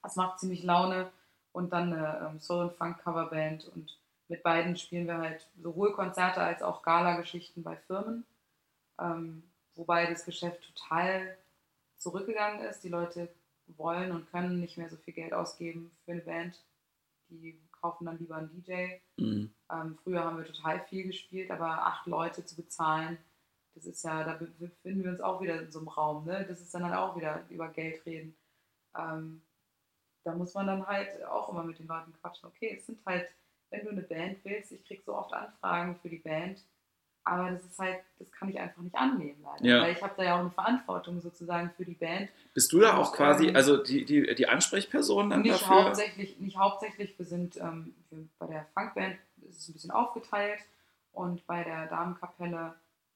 Das macht ziemlich Laune. Und dann eine ähm, Soul- und Funk-Coverband. Und mit beiden spielen wir halt sowohl Konzerte als auch Gala-Geschichten bei Firmen. Ähm, wobei das Geschäft total zurückgegangen ist. Die Leute wollen und können nicht mehr so viel Geld ausgeben für eine Band. Die kaufen dann lieber einen DJ. Mhm. Ähm, früher haben wir total viel gespielt, aber acht Leute zu bezahlen, das ist ja, da befinden wir uns auch wieder in so einem Raum. Ne? Das ist dann halt auch wieder über Geld reden. Ähm, da muss man dann halt auch immer mit den Leuten quatschen. Okay, es sind halt, wenn du eine Band willst, ich krieg so oft Anfragen für die Band, aber das ist halt, das kann ich einfach nicht annehmen, leider. Ja. Weil ich habe da ja auch eine Verantwortung sozusagen für die Band. Bist du da auch Und, quasi, ähm, also die, die, die Ansprechperson dann Nicht dafür? hauptsächlich, nicht hauptsächlich, wir sind ähm, wir, bei der Funkband ist es ein bisschen aufgeteilt und bei der Damenkapelle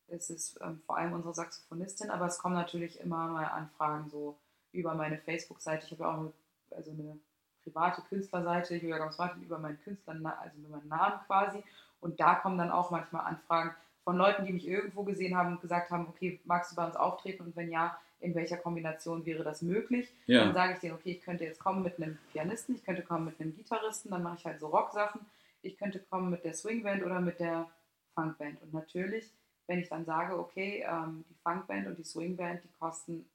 ist es ähm, vor allem unsere Saxophonistin, aber es kommen natürlich immer mal Anfragen so über meine Facebook-Seite. Ich habe ja auch eine, also eine private Künstlerseite, Julia Gams über meinen Künstler, also über meinen Namen quasi. Und da kommen dann auch manchmal Anfragen von Leuten, die mich irgendwo gesehen haben und gesagt haben, okay, magst du bei uns auftreten und wenn ja, in welcher Kombination wäre das möglich? Dann Ja. sage ich denen, okay, ich könnte jetzt kommen mit einem Pianisten, ich könnte kommen mit einem Gitarristen, dann mache ich halt so Rocksachen. Ich könnte kommen mit der Swingband oder mit der Funkband. Und natürlich, wenn ich dann sage, okay, ähm, die Funkband und die Swingband, die kosten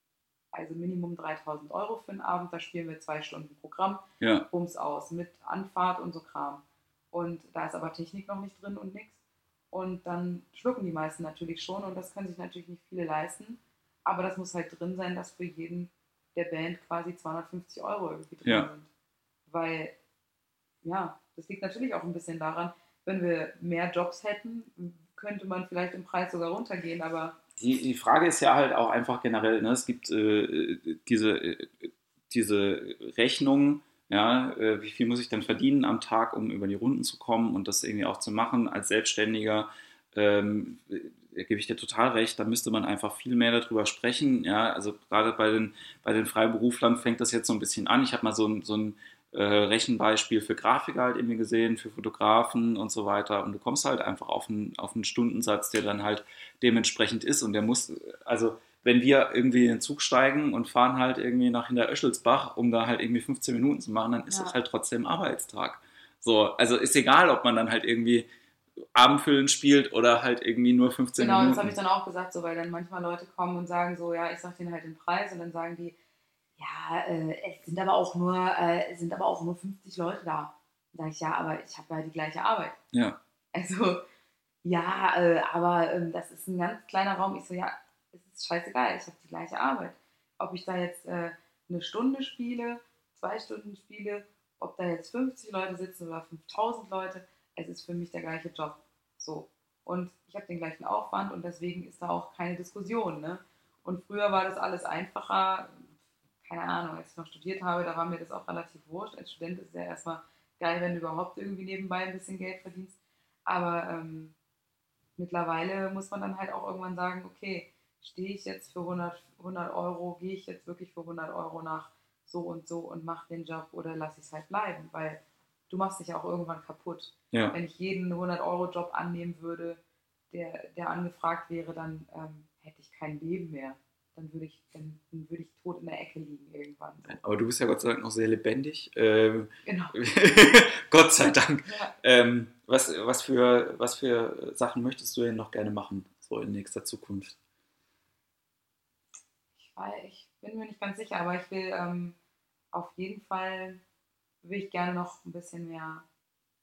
also Minimum 3000 Euro für einen Abend, da spielen wir zwei Stunden Programm, Ja. Bums aus, mit Anfahrt und so Kram. Und da ist aber Technik noch nicht drin und nichts. Und dann schlucken die meisten natürlich schon und das können sich natürlich nicht viele leisten. Aber das muss halt drin sein, dass für jeden der Band quasi 250 Euro irgendwie drin Ja. sind. Weil, ja, das liegt natürlich auch ein bisschen daran, wenn wir mehr Jobs hätten, könnte man vielleicht im Preis sogar runtergehen, aber Die, die Frage ist ja halt auch einfach generell, ne? es gibt äh, diese, äh, diese Rechnung, ja, äh, wie viel muss ich denn verdienen am Tag, um über die Runden zu kommen und das irgendwie auch zu machen als Selbstständiger, ähm, äh, gebe ich dir total recht, da müsste man einfach viel mehr darüber sprechen, ja, also gerade bei den, bei den Freiberuflern fängt das jetzt so ein bisschen an, ich habe mal so ein, so ein äh, Rechenbeispiel für Grafiker halt irgendwie gesehen, für Fotografen und so weiter. Und du kommst halt einfach auf einen, auf einen Stundensatz, der dann halt dementsprechend ist. Und der muss, also wenn wir irgendwie in den Zug steigen und fahren halt irgendwie nach Hinteröschelsbach, um da halt irgendwie 15 Minuten zu machen, dann ist Ja. das halt trotzdem Arbeitstag. So, also ist egal, ob man dann halt irgendwie Abendfüllen spielt oder halt irgendwie nur 15 Genau, das Minuten. habe ich dann auch gesagt, so, weil dann manchmal Leute kommen und sagen so, ja, ich sag denen halt den Preis und dann sagen die, ja, äh, es sind aber auch nur, äh, sind aber auch nur 50 Leute da. Dann sage ich, ja, aber ich habe ja die gleiche Arbeit. ja, Also, ja, äh, aber ähm, das ist ein ganz kleiner Raum. Ich so, ja, ist scheißegal, ich habe die gleiche Arbeit. Ob ich da jetzt äh, eine Stunde spiele, zwei Stunden spiele, ob da jetzt 50 Leute sitzen oder 5000 Leute, es ist für mich der gleiche Job. So. Und ich habe den gleichen Aufwand und deswegen ist da auch keine Diskussion. Ne? Und früher war das alles einfacher. Keine Ahnung, als ich noch studiert habe, da war mir das auch relativ wurscht. Als Student ist es ja erstmal geil, wenn du überhaupt irgendwie nebenbei ein bisschen Geld verdienst. Aber ähm, mittlerweile muss man dann halt auch irgendwann sagen, okay, stehe ich jetzt für 100, 100 Euro, gehe ich jetzt wirklich für 100 Euro nach so und so und mache den Job oder lasse ich es halt bleiben, weil du machst dich auch irgendwann kaputt. ja. Wenn ich jeden 100-Euro-Job annehmen würde, der, der angefragt wäre, dann ähm, hätte ich kein Leben mehr. Dann würde ich, dann, dann würde ich tot in der Ecke liegen irgendwann. So. Aber du bist ja Gott sei Dank noch sehr lebendig. Ähm, Genau. Gott sei Dank. Ja. Ähm, was, was, für, was für Sachen möchtest du denn noch gerne machen, so in nächster Zukunft? Ich, weiß, ich bin mir nicht ganz sicher, aber ich will ähm, auf jeden Fall, will ich gerne noch ein bisschen mehr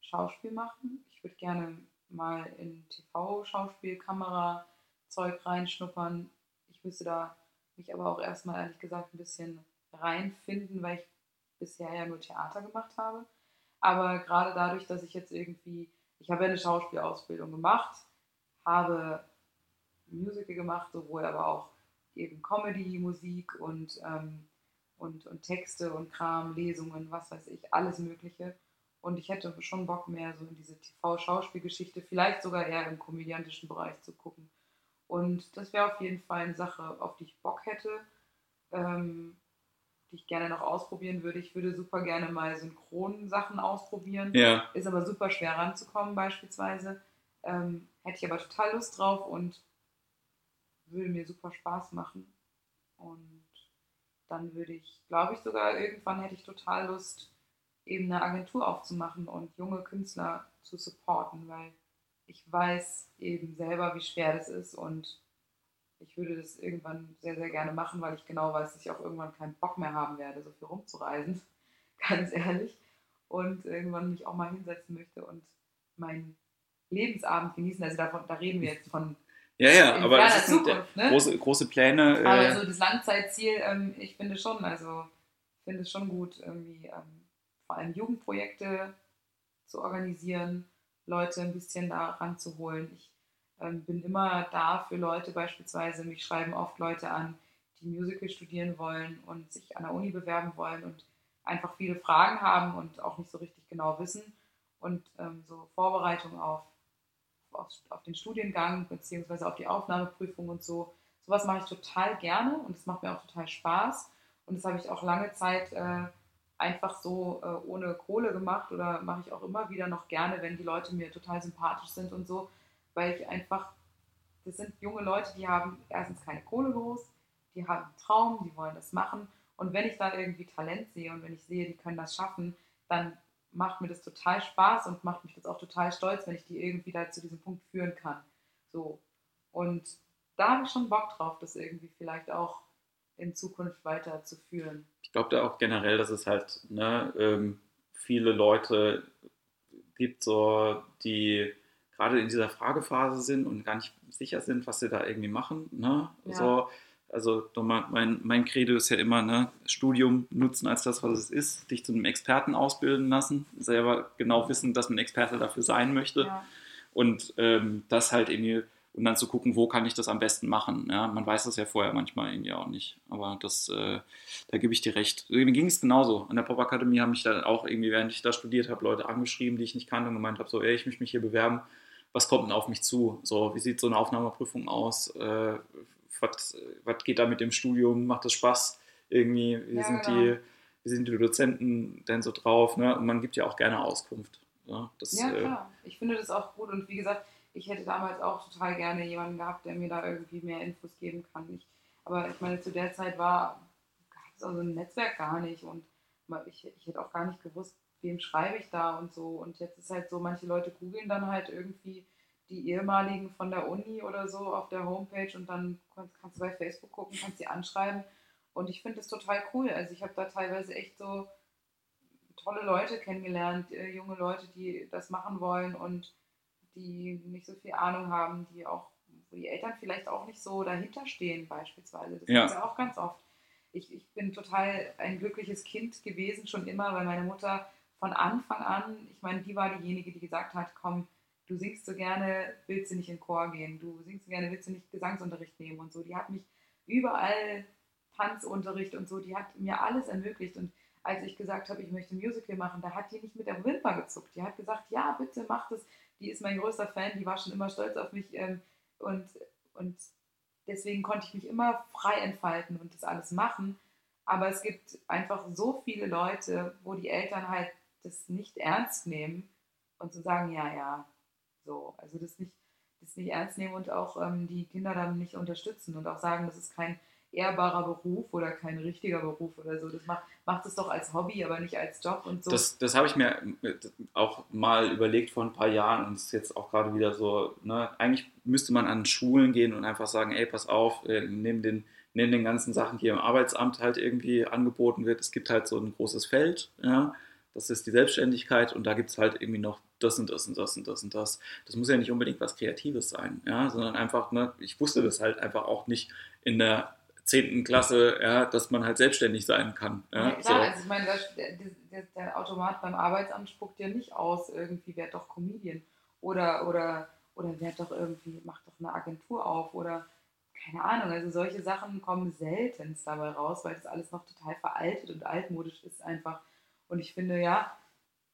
Schauspiel machen. Ich würde gerne mal in TV-Schauspiel, Kamera-Zeug reinschnuppern. Ich müsste da mich aber auch erstmal ehrlich gesagt ein bisschen reinfinden, weil ich bisher ja nur Theater gemacht habe. Aber gerade dadurch, dass ich jetzt irgendwie, ich habe ja eine Schauspielausbildung gemacht, habe Musical gemacht, sowohl aber auch eben Comedy, Musik und, ähm, und, und Texte und Kram, Lesungen, was weiß ich, alles Mögliche. Und ich hätte schon Bock mehr so in diese TV-Schauspielgeschichte, vielleicht sogar eher im komödiantischen Bereich zu gucken. Und das wäre auf jeden Fall eine Sache, auf die ich Bock hätte, ähm, die ich gerne noch ausprobieren würde. Ich würde super gerne mal Synchronsachen ausprobieren. Ja. Ist aber super schwer ranzukommen beispielsweise. Ähm, hätte ich aber total Lust drauf und würde mir super Spaß machen. Und dann würde ich, glaube ich, sogar irgendwann hätte ich total Lust, eben eine Agentur aufzumachen und junge Künstler zu supporten, weil ich weiß eben selber, wie schwer das ist und ich würde das irgendwann sehr, sehr gerne machen, weil ich genau weiß, dass ich auch irgendwann keinen Bock mehr haben werde, so viel rumzureisen, ganz ehrlich. Und irgendwann mich auch mal hinsetzen möchte und meinen Lebensabend genießen. Also davon, da reden wir jetzt von ja, ja, aber das sind Zukunft, ne? große, große Pläne. Äh aber so das Langzeitziel, ähm, ich finde schon, also finde es schon gut, irgendwie ähm, vor allem Jugendprojekte zu organisieren, Leute ein bisschen da ranzuholen. Ich ähm, bin immer da für Leute beispielsweise, mich schreiben oft Leute an, die Musical studieren wollen und sich an der Uni bewerben wollen und einfach viele Fragen haben und auch nicht so richtig genau wissen. Und ähm, so Vorbereitung auf auf, auf den Studiengang beziehungsweise auf die Aufnahmeprüfung und so. Sowas mache ich total gerne und es macht mir auch total Spaß. Und das habe ich auch lange Zeit äh, einfach so äh, ohne Kohle gemacht oder mache ich auch immer wieder noch gerne, wenn die Leute mir total sympathisch sind und so, weil ich einfach, das sind junge Leute, die haben erstens keine Kohle groß, die haben einen Traum, die wollen das machen. Und wenn ich da irgendwie Talent sehe und wenn ich sehe, die können das schaffen, dann macht mir das total Spaß und macht mich das auch total stolz, wenn ich die irgendwie da zu diesem Punkt führen kann. So. Und da habe ich schon Bock drauf, das irgendwie vielleicht auch in Zukunft weiter zu führen. Ich glaube da auch generell, dass es halt ne, ähm, viele Leute gibt, so, die gerade in dieser Fragephase sind und gar nicht sicher sind, was sie da irgendwie machen. Ne? Ja. So, also mein, mein Credo ist ja immer, ne, Studium nutzen als das, was es ist, dich zu einem Experten ausbilden lassen, selber genau wissen, dass man Experte dafür sein möchte ja. und ähm, das halt irgendwie und dann zu gucken, wo kann ich das am besten machen. Ja, man weiß das ja vorher manchmal irgendwie auch nicht, aber das, äh, da gebe ich dir recht. Mir ging es genauso. An der Popakademie haben mich dann auch irgendwie, während ich da studiert habe, Leute angeschrieben, die ich nicht kannte und gemeint habe, so, ey, ich möchte mich hier bewerben. Was kommt denn auf mich zu? So, wie sieht so eine Aufnahmeprüfung aus? Äh, was, geht da mit dem Studium, macht das Spaß irgendwie, wie, ja, sind, genau. die, wie sind die Dozenten denn so drauf, ne? und man gibt ja auch gerne Auskunft. Ja, das, ja äh, klar, äh, ich finde das auch gut und wie gesagt, ich hätte damals auch total gerne jemanden gehabt, der mir da irgendwie mehr Infos geben kann. Ich, aber ich meine, zu der Zeit war, gab es also ein Netzwerk gar nicht und ich, ich hätte auch gar nicht gewusst, wem schreibe ich da und so. Und jetzt ist halt so, manche Leute googeln dann halt irgendwie die ehemaligen von der Uni oder so auf der Homepage und dann kannst, kannst du bei Facebook gucken, kannst sie anschreiben. Und ich finde das total cool. Also ich habe da teilweise echt so tolle Leute kennengelernt, äh, junge Leute, die das machen wollen und die nicht so viel Ahnung haben, die auch, wo die Eltern vielleicht auch nicht so dahinter stehen beispielsweise. Das ja. ist ja auch ganz oft. Ich, ich bin total ein glückliches Kind gewesen, schon immer, weil meine Mutter von Anfang an, ich meine, die war diejenige, die gesagt hat, komm, du singst so gerne, willst du nicht in Chor gehen, du singst so gerne, willst du nicht Gesangsunterricht nehmen und so. Die hat mich überall Tanzunterricht und so, die hat mir alles ermöglicht und als ich gesagt habe, ich möchte ein Musical machen, da hat die nicht mit der Wimper gezuckt. Die hat gesagt, ja, bitte mach das. Die ist mein größter Fan, die war schon immer stolz auf mich ähm, und, und deswegen konnte ich mich immer frei entfalten und das alles machen. Aber es gibt einfach so viele Leute, wo die Eltern halt das nicht ernst nehmen und zu so sagen, ja, ja, so, also das nicht, das nicht ernst nehmen und auch ähm, die Kinder dann nicht unterstützen und auch sagen, das ist kein ehrbarer Beruf oder kein richtiger Beruf oder so. Das macht, macht es doch als Hobby, aber nicht als Job und so. Das, das habe ich mir äh, auch mal überlegt vor ein paar Jahren und es ist jetzt auch gerade wieder so, ne, eigentlich müsste man an Schulen gehen und einfach sagen, ey, pass auf, äh, neben den, neben den ganzen Sachen, die im Arbeitsamt halt irgendwie angeboten wird, es gibt halt so ein großes Feld, ja, das ist die Selbstständigkeit und da gibt es halt irgendwie noch das und das und das und das und das. Das muss ja nicht unbedingt was Kreatives sein, ja, sondern einfach, ne, ich wusste das halt einfach auch nicht in der 10. Klasse, ja, dass man halt selbstständig sein kann. Ja, ja klar, so. also ich meine, der, der, der, Automat beim Arbeitsamt spuckt ja nicht aus, irgendwie werd doch Comedian oder, oder, oder werd doch irgendwie, mach doch eine Agentur auf oder keine Ahnung, also solche Sachen kommen selten dabei raus, weil das alles noch total veraltet und altmodisch ist einfach. Und ich finde, ja,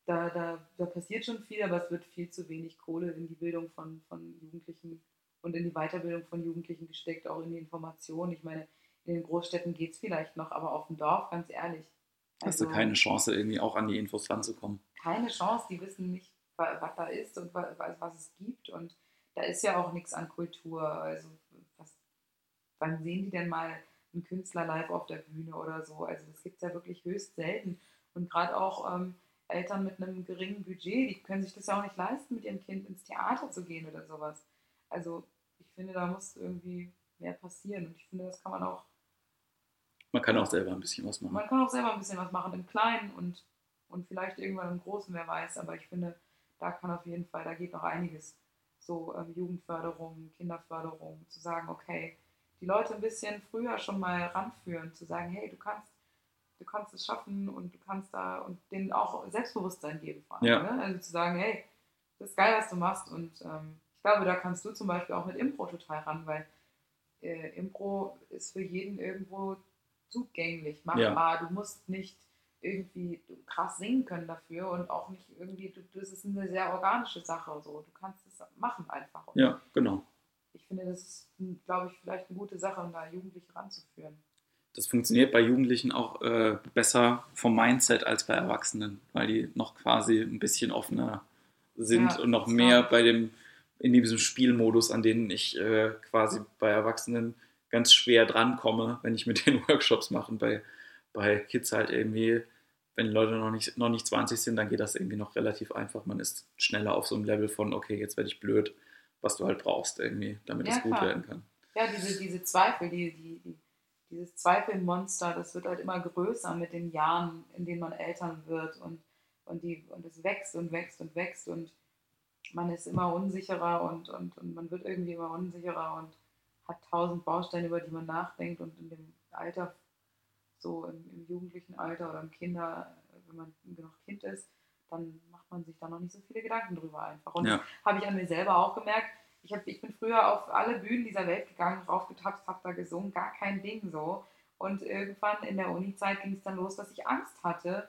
da, da, da passiert schon viel, aber es wird viel zu wenig Kohle in die Bildung von, von Jugendlichen und in die Weiterbildung von Jugendlichen gesteckt, auch in die Information. Ich meine, in den Großstädten geht es vielleicht noch, aber auf dem Dorf, ganz ehrlich. Hast du also keine Chance, irgendwie auch an die Infos ranzukommen? keine Chance, die wissen nicht, wa- was da ist und wa- was, was es gibt. Und da ist ja auch nichts an Kultur. Also was, wann sehen die denn mal einen Künstler live auf der Bühne oder so? Also das gibt es ja wirklich höchst selten. Und gerade auch ähm, Eltern mit einem geringen Budget, die können sich das ja auch nicht leisten, mit ihrem Kind ins Theater zu gehen oder sowas. Also ich finde, da muss irgendwie mehr passieren. Und ich finde, das kann man auch Man kann auch selber ein bisschen was machen. man kann auch selber ein bisschen was machen im Kleinen und, und vielleicht irgendwann im Großen, wer weiß. Aber ich finde, da kann auf jeden Fall, da geht noch einiges. So ähm, Jugendförderung, Kinderförderung, zu sagen, okay, die Leute ein bisschen früher schon mal ranführen, zu sagen, hey, du kannst, du kannst es schaffen und du kannst da und denen auch Selbstbewusstsein geben. Vor allem, Ja. ne? Also zu sagen, hey, das ist geil, was du machst. Und ähm, ich glaube, da kannst du zum Beispiel auch mit Impro total ran, weil äh, Impro ist für jeden irgendwo zugänglich, machbar. Du musst nicht irgendwie krass singen können dafür und auch nicht irgendwie, du, das ist eine sehr organische Sache. So. Du kannst es machen einfach. Und Ja, genau. Ich finde, das ist, glaube ich, vielleicht eine gute Sache, um da Jugendliche ranzuführen. Das funktioniert bei Jugendlichen auch äh, besser vom Mindset als bei Erwachsenen, weil die noch quasi ein bisschen offener sind Ja, und noch mehr bei dem, in diesem Spielmodus, an den ich äh, quasi bei Erwachsenen ganz schwer drankomme, wenn ich mit den Workshops mache. Und Bei, bei Kids halt irgendwie, wenn die Leute noch nicht, noch nicht 20 sind, dann geht das irgendwie noch relativ einfach. Man ist schneller auf so einem Level von, okay, jetzt werde ich blöd, was du halt brauchst irgendwie, damit Ja, es gut klar. werden kann. Ja, diese, diese Zweifel, die, die, die, dieses Zweifelmonster, das wird halt immer größer mit den Jahren, in denen man Eltern wird und, und, die, und es wächst und wächst und wächst und man ist immer unsicherer und, und, und man wird irgendwie immer unsicherer und hat tausend Bausteine, über die man nachdenkt und in dem Alter, so im, im jugendlichen Alter oder im Kinder, wenn man noch Kind ist, dann macht man sich da noch nicht so viele Gedanken drüber einfach. Und Ja. das habe ich an mir selber auch gemerkt. Ich, hab, ich bin früher auf alle Bühnen dieser Welt gegangen, raufgetapst, habe da gesungen, gar kein Ding so. Und irgendwann in der Uni-Zeit ging es dann los, dass ich Angst hatte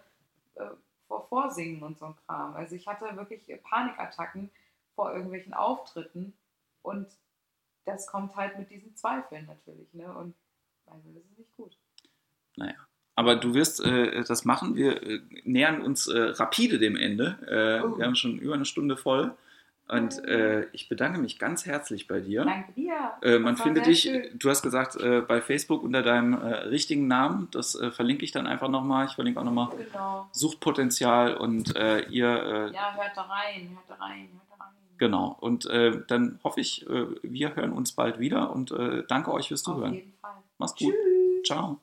äh, vor Vorsingen und so ein Kram. Also ich hatte wirklich Panikattacken vor irgendwelchen Auftritten und das kommt halt mit diesen Zweifeln natürlich. Ne? Und also das ist nicht gut. Naja. Aber du wirst äh, das machen. Wir äh, nähern uns äh, rapide dem Ende. Äh, Oh. Wir haben schon über eine Stunde voll. Und äh, ich bedanke mich ganz herzlich bei dir. Danke dir. Äh, man findet dich, schön. du hast gesagt, äh, bei Facebook unter deinem äh, richtigen Namen. Das äh, verlinke ich dann einfach nochmal. Ich verlinke auch nochmal Genau. Suchtpotenzial und äh, ihr, Ja, hört da rein, hört da rein, hört da rein. genau. Und dann hoffe ich, wir hören uns bald wieder und danke euch fürs Auf Zuhören. jeden Fall. Mach's gut. Tschüss. Ciao.